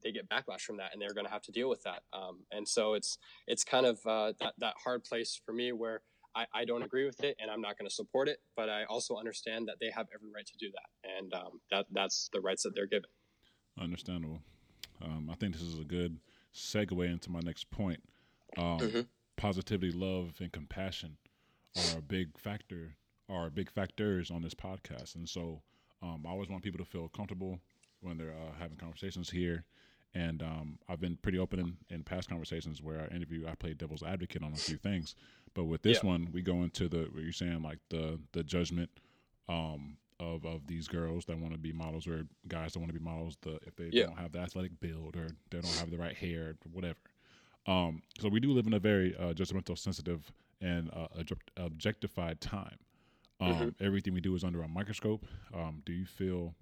they get backlash from that, and they're going to have to deal with that. Um, and so it's it's kind of uh, that that hard place for me where. I, I don't agree with it, and I'm not going to support it. But I also understand that they have every right to do that, and um, that that's the rights that they're given. Understandable. Um, I think this is a good segue into my next point. Um, Mhm. Positivity, love, and compassion are a big factor, are big factors on this podcast. And so um, I always want people to feel comfortable when they're uh, having conversations here. And um, I've been pretty open in, in past conversations where I interview, I play devil's advocate on a few things. But with this Yeah. one, we go into the where you're saying like the the judgment um, of of these girls that want to be models or guys that want to be models. The if they Yeah. don't have the athletic build or they don't have the right hair, whatever. Um, so we do live in a very uh, judgmental, sensitive, and uh, object- objectified time. Um, Mhm. Everything we do is under a microscope. Um, do you feel?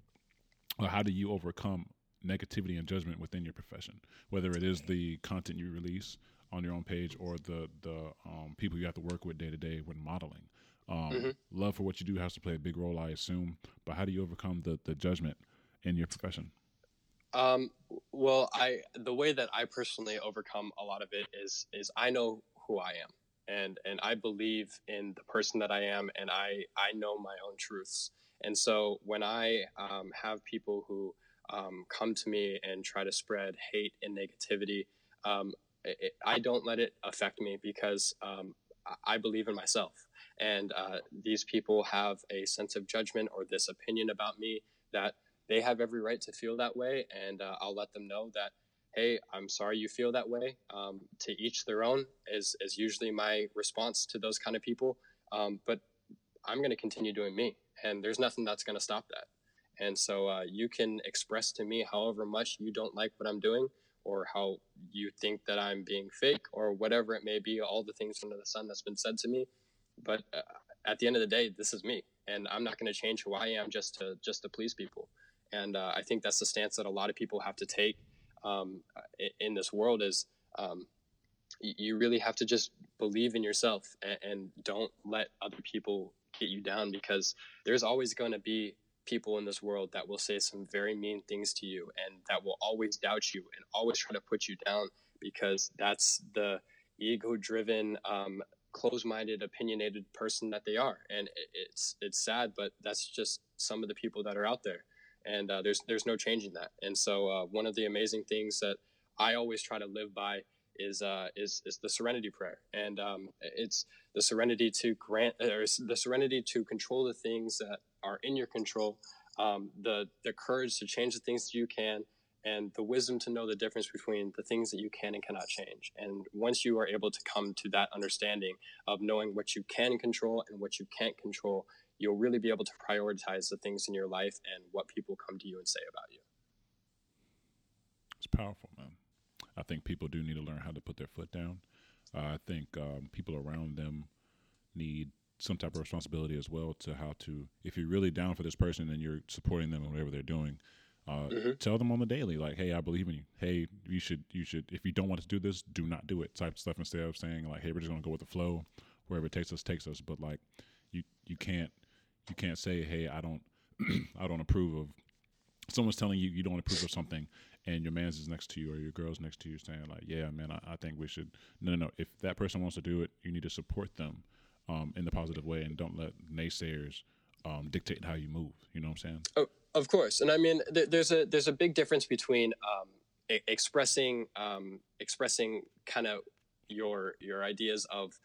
Or how do you overcome negativity and judgment within your profession? Whether it is the content you release on your own page or the the um, people you have to work with day to day when modeling. Um, Mhm. Love for what you do has to play a big role, I assume. But how do you overcome the the judgment in your profession? Um, well, I the way that I personally overcome a lot of it is is I know who I am, and and I believe in the person that I am, and I I know my own truths. And so when I um, have people who um, come to me and try to spread hate and negativity, um, it, I don't let it affect me because um, I believe in myself. And uh, these people have a sense of judgment or this opinion about me that they have every right to feel that way. And uh, I'll let them know that, hey, I'm sorry you feel that way. Um, to each their own is, is usually my response to those kind of people. Um, but I'm going to continue doing me. And there's nothing that's going to stop that. And so uh, you can express to me however much you don't like what I'm doing or how you think that I'm being fake or whatever it may be, all the things under the sun that's been said to me. But uh, at the end of the day, this is me, and I'm not going to change who I am just to just to please people. And uh, I think that's the stance that a lot of people have to take um, in this world is um, you really have to just believe in yourself and, and don't let other people get you down because there's always going to be people in this world that will say some very mean things to you and that will always doubt you and always try to put you down because that's the ego driven um, closed-minded opinionated person that they are. And it's it's sad but that's just some of the people that are out there and uh, there's there's no changing that and so uh, one of the amazing things that i always try to live by is uh, is is the serenity prayer, and um, it's the serenity to grant or the serenity to control the things that are in your control, um, the the courage to change the things that you can, and the wisdom to know the difference between the things that you can and cannot change. And once you are able to come to that understanding of knowing what you can control and what you can't control, you'll really be able to prioritize the things in your life and what people come to you and say about you. It's powerful, man. I think people do need to learn how to put their foot down. Uh, I think um, people around them need some type of responsibility as well to how to, if you're really down for this person and you're supporting them in whatever they're doing, uh, mm-hmm. tell them on the daily, like, "Hey, I believe in you. Hey, you should, you should. If you don't want to do this, do not do it." Type of stuff instead of saying like, "Hey, we're just gonna go with the flow, wherever it takes us, takes us." But like, you, you can't, you can't say, "Hey, I don't, [clears throat] I don't approve of." Someone's telling you you don't approve of something, and your man's is next to you or your girl's next to you saying like, yeah, man, I, I think we should. No, no, no. If that person wants to do it, you need to support them um, in the positive way and don't let naysayers um, dictate how you move. You know what I'm saying? Oh, of course. And I mean, th- there's a there's a big difference between um, expressing um, expressing kind of your your ideas of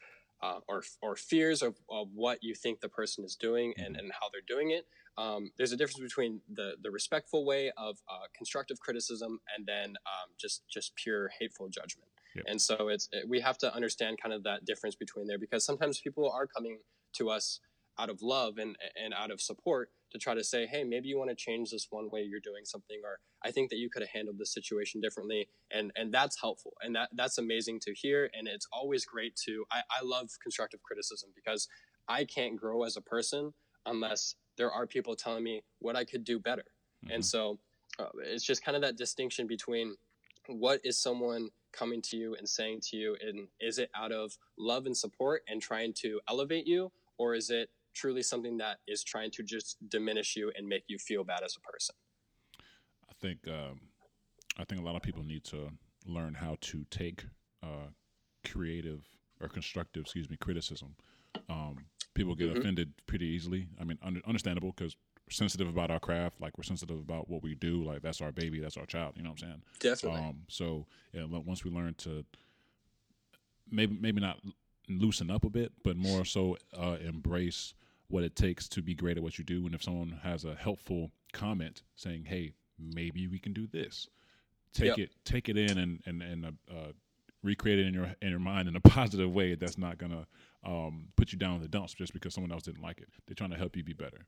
uh, or or fears of, of what you think the person is doing and, mm-hmm. and how they're doing it um, there's a difference between the the respectful way of uh, constructive criticism and then um, just just pure hateful judgment. Yep. And so it's it, we have to understand kind of that difference between there because sometimes people are coming to us out of love and and out of support to try to say, hey, maybe you want to change this one way you're doing something, or I think that you could have handled this situation differently, and and that's helpful, and that that's amazing to hear, and it's always great to. I, I love constructive criticism because I can't grow as a person unless there are people telling me what I could do better. Mm-hmm. And so uh, it's just kind of that distinction between what is someone coming to you and saying to you, and is it out of love and support and trying to elevate you, or is it truly something that is trying to just diminish you and make you feel bad as a person? I think um, I think a lot of people need to learn how to take uh, creative or constructive, excuse me, criticism um, people get mm-hmm. offended pretty easily. I mean, under, understandable because we're sensitive about our craft. Like we're sensitive about what we do. Like that's our baby. That's our child. You know what I'm saying? Definitely. Um, so yeah, once we learn to maybe maybe not loosen up a bit, but more so uh, embrace what it takes to be great at what you do. And if someone has a helpful comment saying, "Hey, maybe we can do this," take yep. it take it in and and and uh, uh, recreate it in your in your mind in a [laughs] positive way. That's not gonna um, put you down in the dumps just because someone else didn't like it. They're trying to help you be better.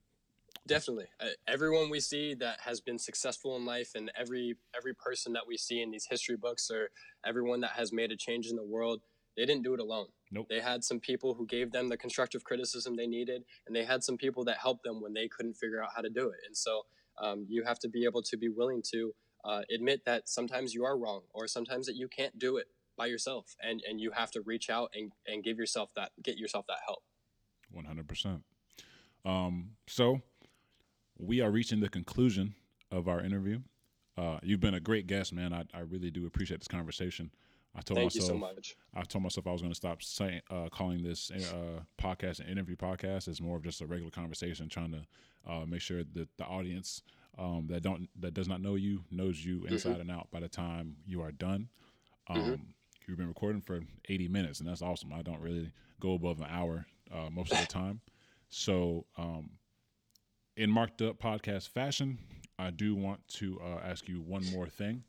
Definitely, uh, everyone we see that has been successful in life, and every every person that we see in these history books, or everyone that has made a change in the world, they didn't do it alone. Nope. They had some people who gave them the constructive criticism they needed, and they had some people that helped them when they couldn't figure out how to do it. And so, um, you have to be able to be willing to uh, admit that sometimes you are wrong, or sometimes that you can't do it by yourself and and you have to reach out and and give yourself that get yourself that help. 100% um, so we are reaching the conclusion of our interview. Uh, you've been a great guest man. I, I really do appreciate this conversation I told Thank myself you so much. I told myself I was going to stop saying uh, calling this uh, podcast an interview podcast. It's more of just a regular conversation, trying to uh, make sure that the audience um, that don't that does not know you knows you Mm-hmm. inside and out by the time you are done. Um, You've been recording for 80 minutes, and that's awesome. I don't really go above an hour uh, most of the time. So, um, in marked up podcast fashion, I do want to uh, ask you one more thing.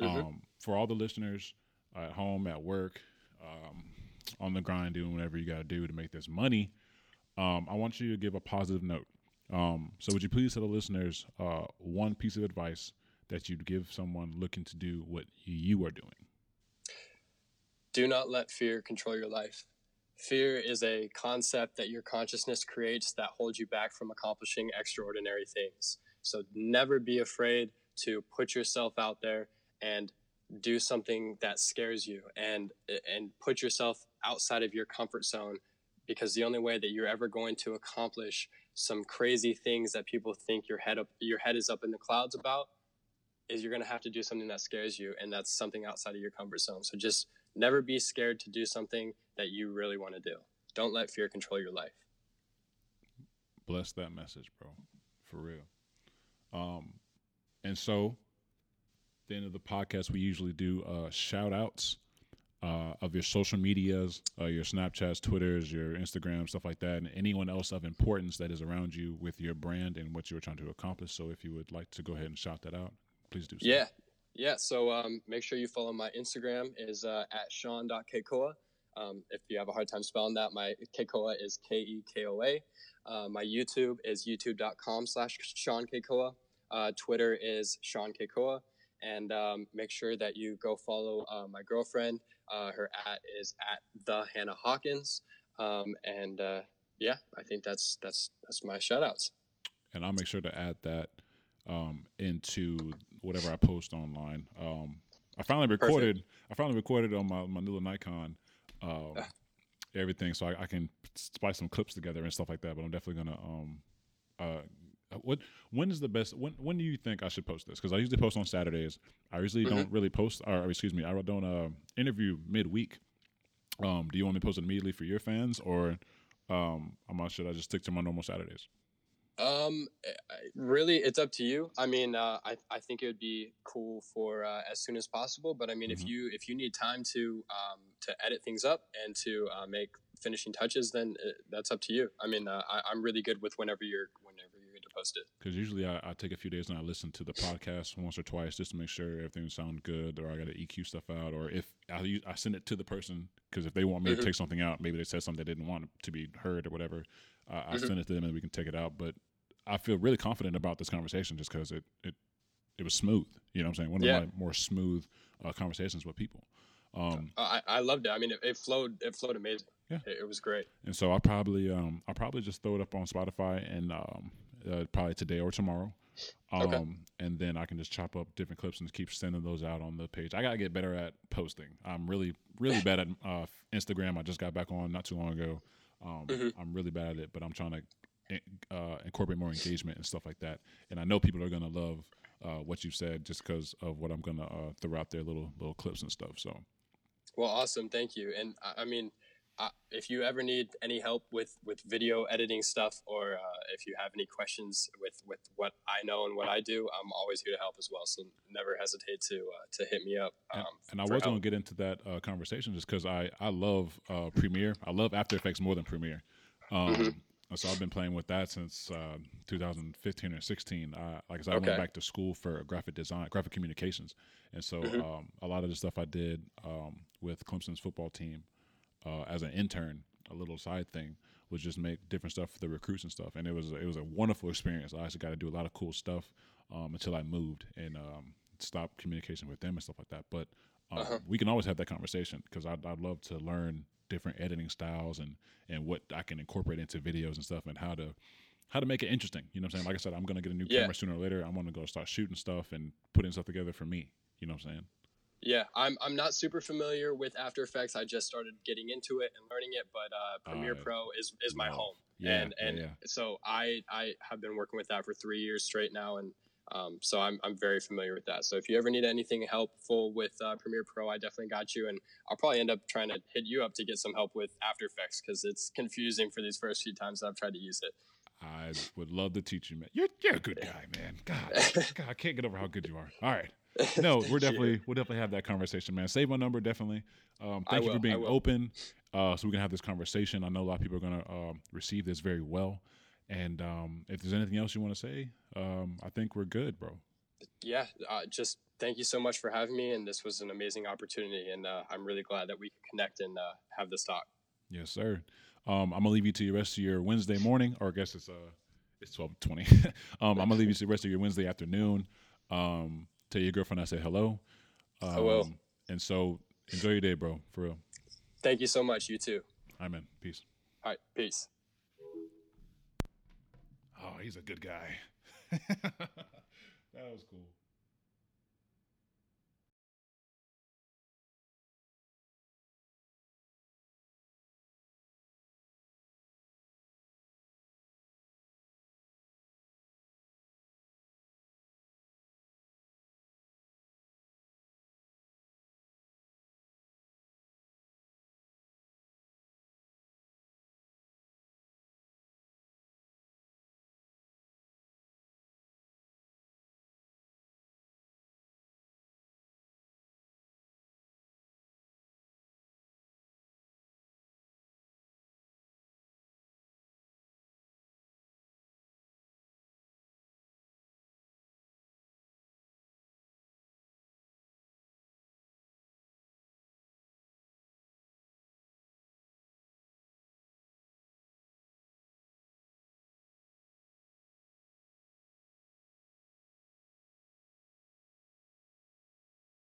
Um, for all the listeners at home, at work, um, on the grind, doing whatever you got to do to make this money, um, I want you to give a positive note. Um, so, would you please tell the listeners uh, one piece of advice that you'd give someone looking to do what you are doing? Do not let fear control your life. Fear is a concept that your consciousness creates that holds you back from accomplishing extraordinary things. So never be afraid to put yourself out there and do something that scares you and and put yourself outside of your comfort zone because the only way that you're ever going to accomplish some crazy things that people think your head up your head is up in the clouds about is you're going to have to do something that scares you and that's something outside of your comfort zone. So just never be scared to do something that you really want to do. Don't let fear control your life. Bless that message, bro. For real. Um, and so, the end of the podcast, we usually do uh, shout outs uh, of your social medias, uh, your Snapchats, Twitters, your Instagram, stuff like that, and anyone else of importance that is around you with your brand and what you're trying to accomplish. So, if you would like to go ahead and shout that out, please do so. Yeah. Yeah. So um, make sure you follow my Instagram is uh, at Shaun.Kekoa. Um, if you have a hard time spelling that, my Kekoa is K E K O A. Uh, my YouTube is youtube.com slash Shaun Kekoa. Uh, Twitter is Shaun Kekoa. And um, make sure that you go follow uh, my girlfriend. Uh, her at is at the Hannah Hawkins. Um, and uh, yeah, I think that's that's that's my shout outs. and I'll make sure to add that um, into whatever I post online. Um, I finally recorded. I finally recorded on my my new Nikon um, Ah. everything, so I, I can splice some clips together and stuff like that. But I'm definitely gonna. Uh, what when is the best? When when do you think I should post this? Because I usually post on Saturdays. I usually don't really post, or excuse me, I don't uh, interview midweek. Um, do you want me to post it immediately for your fans, or um, I'm not sure. I just stick to my normal Saturdays. Um, I- really, it's up to you. I mean, uh, I, I think it would be cool for uh, as soon as possible. But I mean, if Mhm. you if you need time to um, to edit things up and to uh, make finishing touches, then uh that's up to you. I mean, uh, I, I'm really good with whenever you're whenever you're going to post it. Because usually I, I take a few days and I listen to the podcast once or twice just to make sure everything sounds good, or I got to EQ stuff out, or if I, use, I send it to the person because if they want me Mhm. to take something out, maybe they said something they didn't want to be heard or whatever, uh, I send it to them and we can take it out. But I feel really confident about this conversation just because it, it it was smooth. You know what I'm saying? One Yeah. of my more smooth uh, conversations with people. Um, I, I loved it. I mean, it, it flowed it flowed amazing. Yeah. it, it was great. And so I'll probably um I'll probably just throw it up on Spotify and um uh, probably today or tomorrow. Um Okay. and then I can just chop up different clips and keep sending those out on the page. I gotta get better at posting. I'm really really bad at uh, Instagram. I just got back on not too long ago. Um, Mhm. I'm really bad at it, but I'm trying to uh, incorporate more engagement and stuff like that. And I know people are gonna love uh, what you said just because of what I'm gonna uh, throw out there, little little clips and stuff. So Well, awesome. Thank you. And I, I mean, uh, if you ever need any help with, with video editing stuff, or uh, if you have any questions with, with what I know and what I do, I'm always here to help as well. So never hesitate to uh, to hit me up. Um, and, and I was going to get into that uh, conversation just because I I love uh, Premiere. I love After Effects more than Premiere. Um, Mhm. So I've been playing with that since uh, 2015 or 16. Uh, like I said, I Okay. went back to school for graphic design, graphic communications, and so Mhm. um, a lot of the stuff I did um, with Clemson's football team uh, as an intern, a little side thing, was just make different stuff for the recruits and stuff. And it was it was a wonderful experience. I actually got to do a lot of cool stuff um, until I moved and um, stopped communication with them and stuff like that. But um, Uh-huh. we can always have that conversation because I'd, I'd love to learn different editing styles and and what I can incorporate into videos and stuff and how to how to make it interesting. You know what I'm saying? Like I said, I'm gonna get a new Yeah. camera sooner or later. I'm gonna go start shooting stuff and putting stuff together for me. You know what I'm saying? Yeah, I'm, I'm not super familiar with After Effects. I just started getting into it and learning it, but uh, Premiere Uh, Pro is, is my wow. home. Yeah, and and yeah. so I I have been working with that for three years straight now, and Um, so I'm, I'm very familiar with that. So if you ever need anything helpful with uh, Premiere Pro, I definitely got you. And I'll probably end up trying to hit you up to get some help with After Effects because it's confusing for these first few times I've tried to use it. I would love to teach you, man. You're you're a good guy, man. God, God, I can't get over how good you are. All right. [laughs] No, we're definitely we'll definitely have that conversation, man. Save my number, definitely. Um, I thank you for will, I being open, uh, so we can have this conversation. I know a lot of people are gonna um, receive this very well, and um, if there's anything else you want to say, um, I think we're good, bro. Yeah, uh, just thank you so much for having me. And this was an amazing opportunity. And uh, I'm really glad that we could connect and uh, have this talk. Yes, sir. Um, I'm gonna leave you to the rest of your Wednesday morning, or I guess it's uh it's twelve twenty. [laughs] um, I'm gonna leave you to the rest of your Wednesday afternoon. Um, tell your girlfriend I said hello. Um, I will. And so enjoy your day, bro. For real. Thank you so much. You too. Amen. Peace. All right. Peace. Oh, he's a good guy. [laughs] that was cool.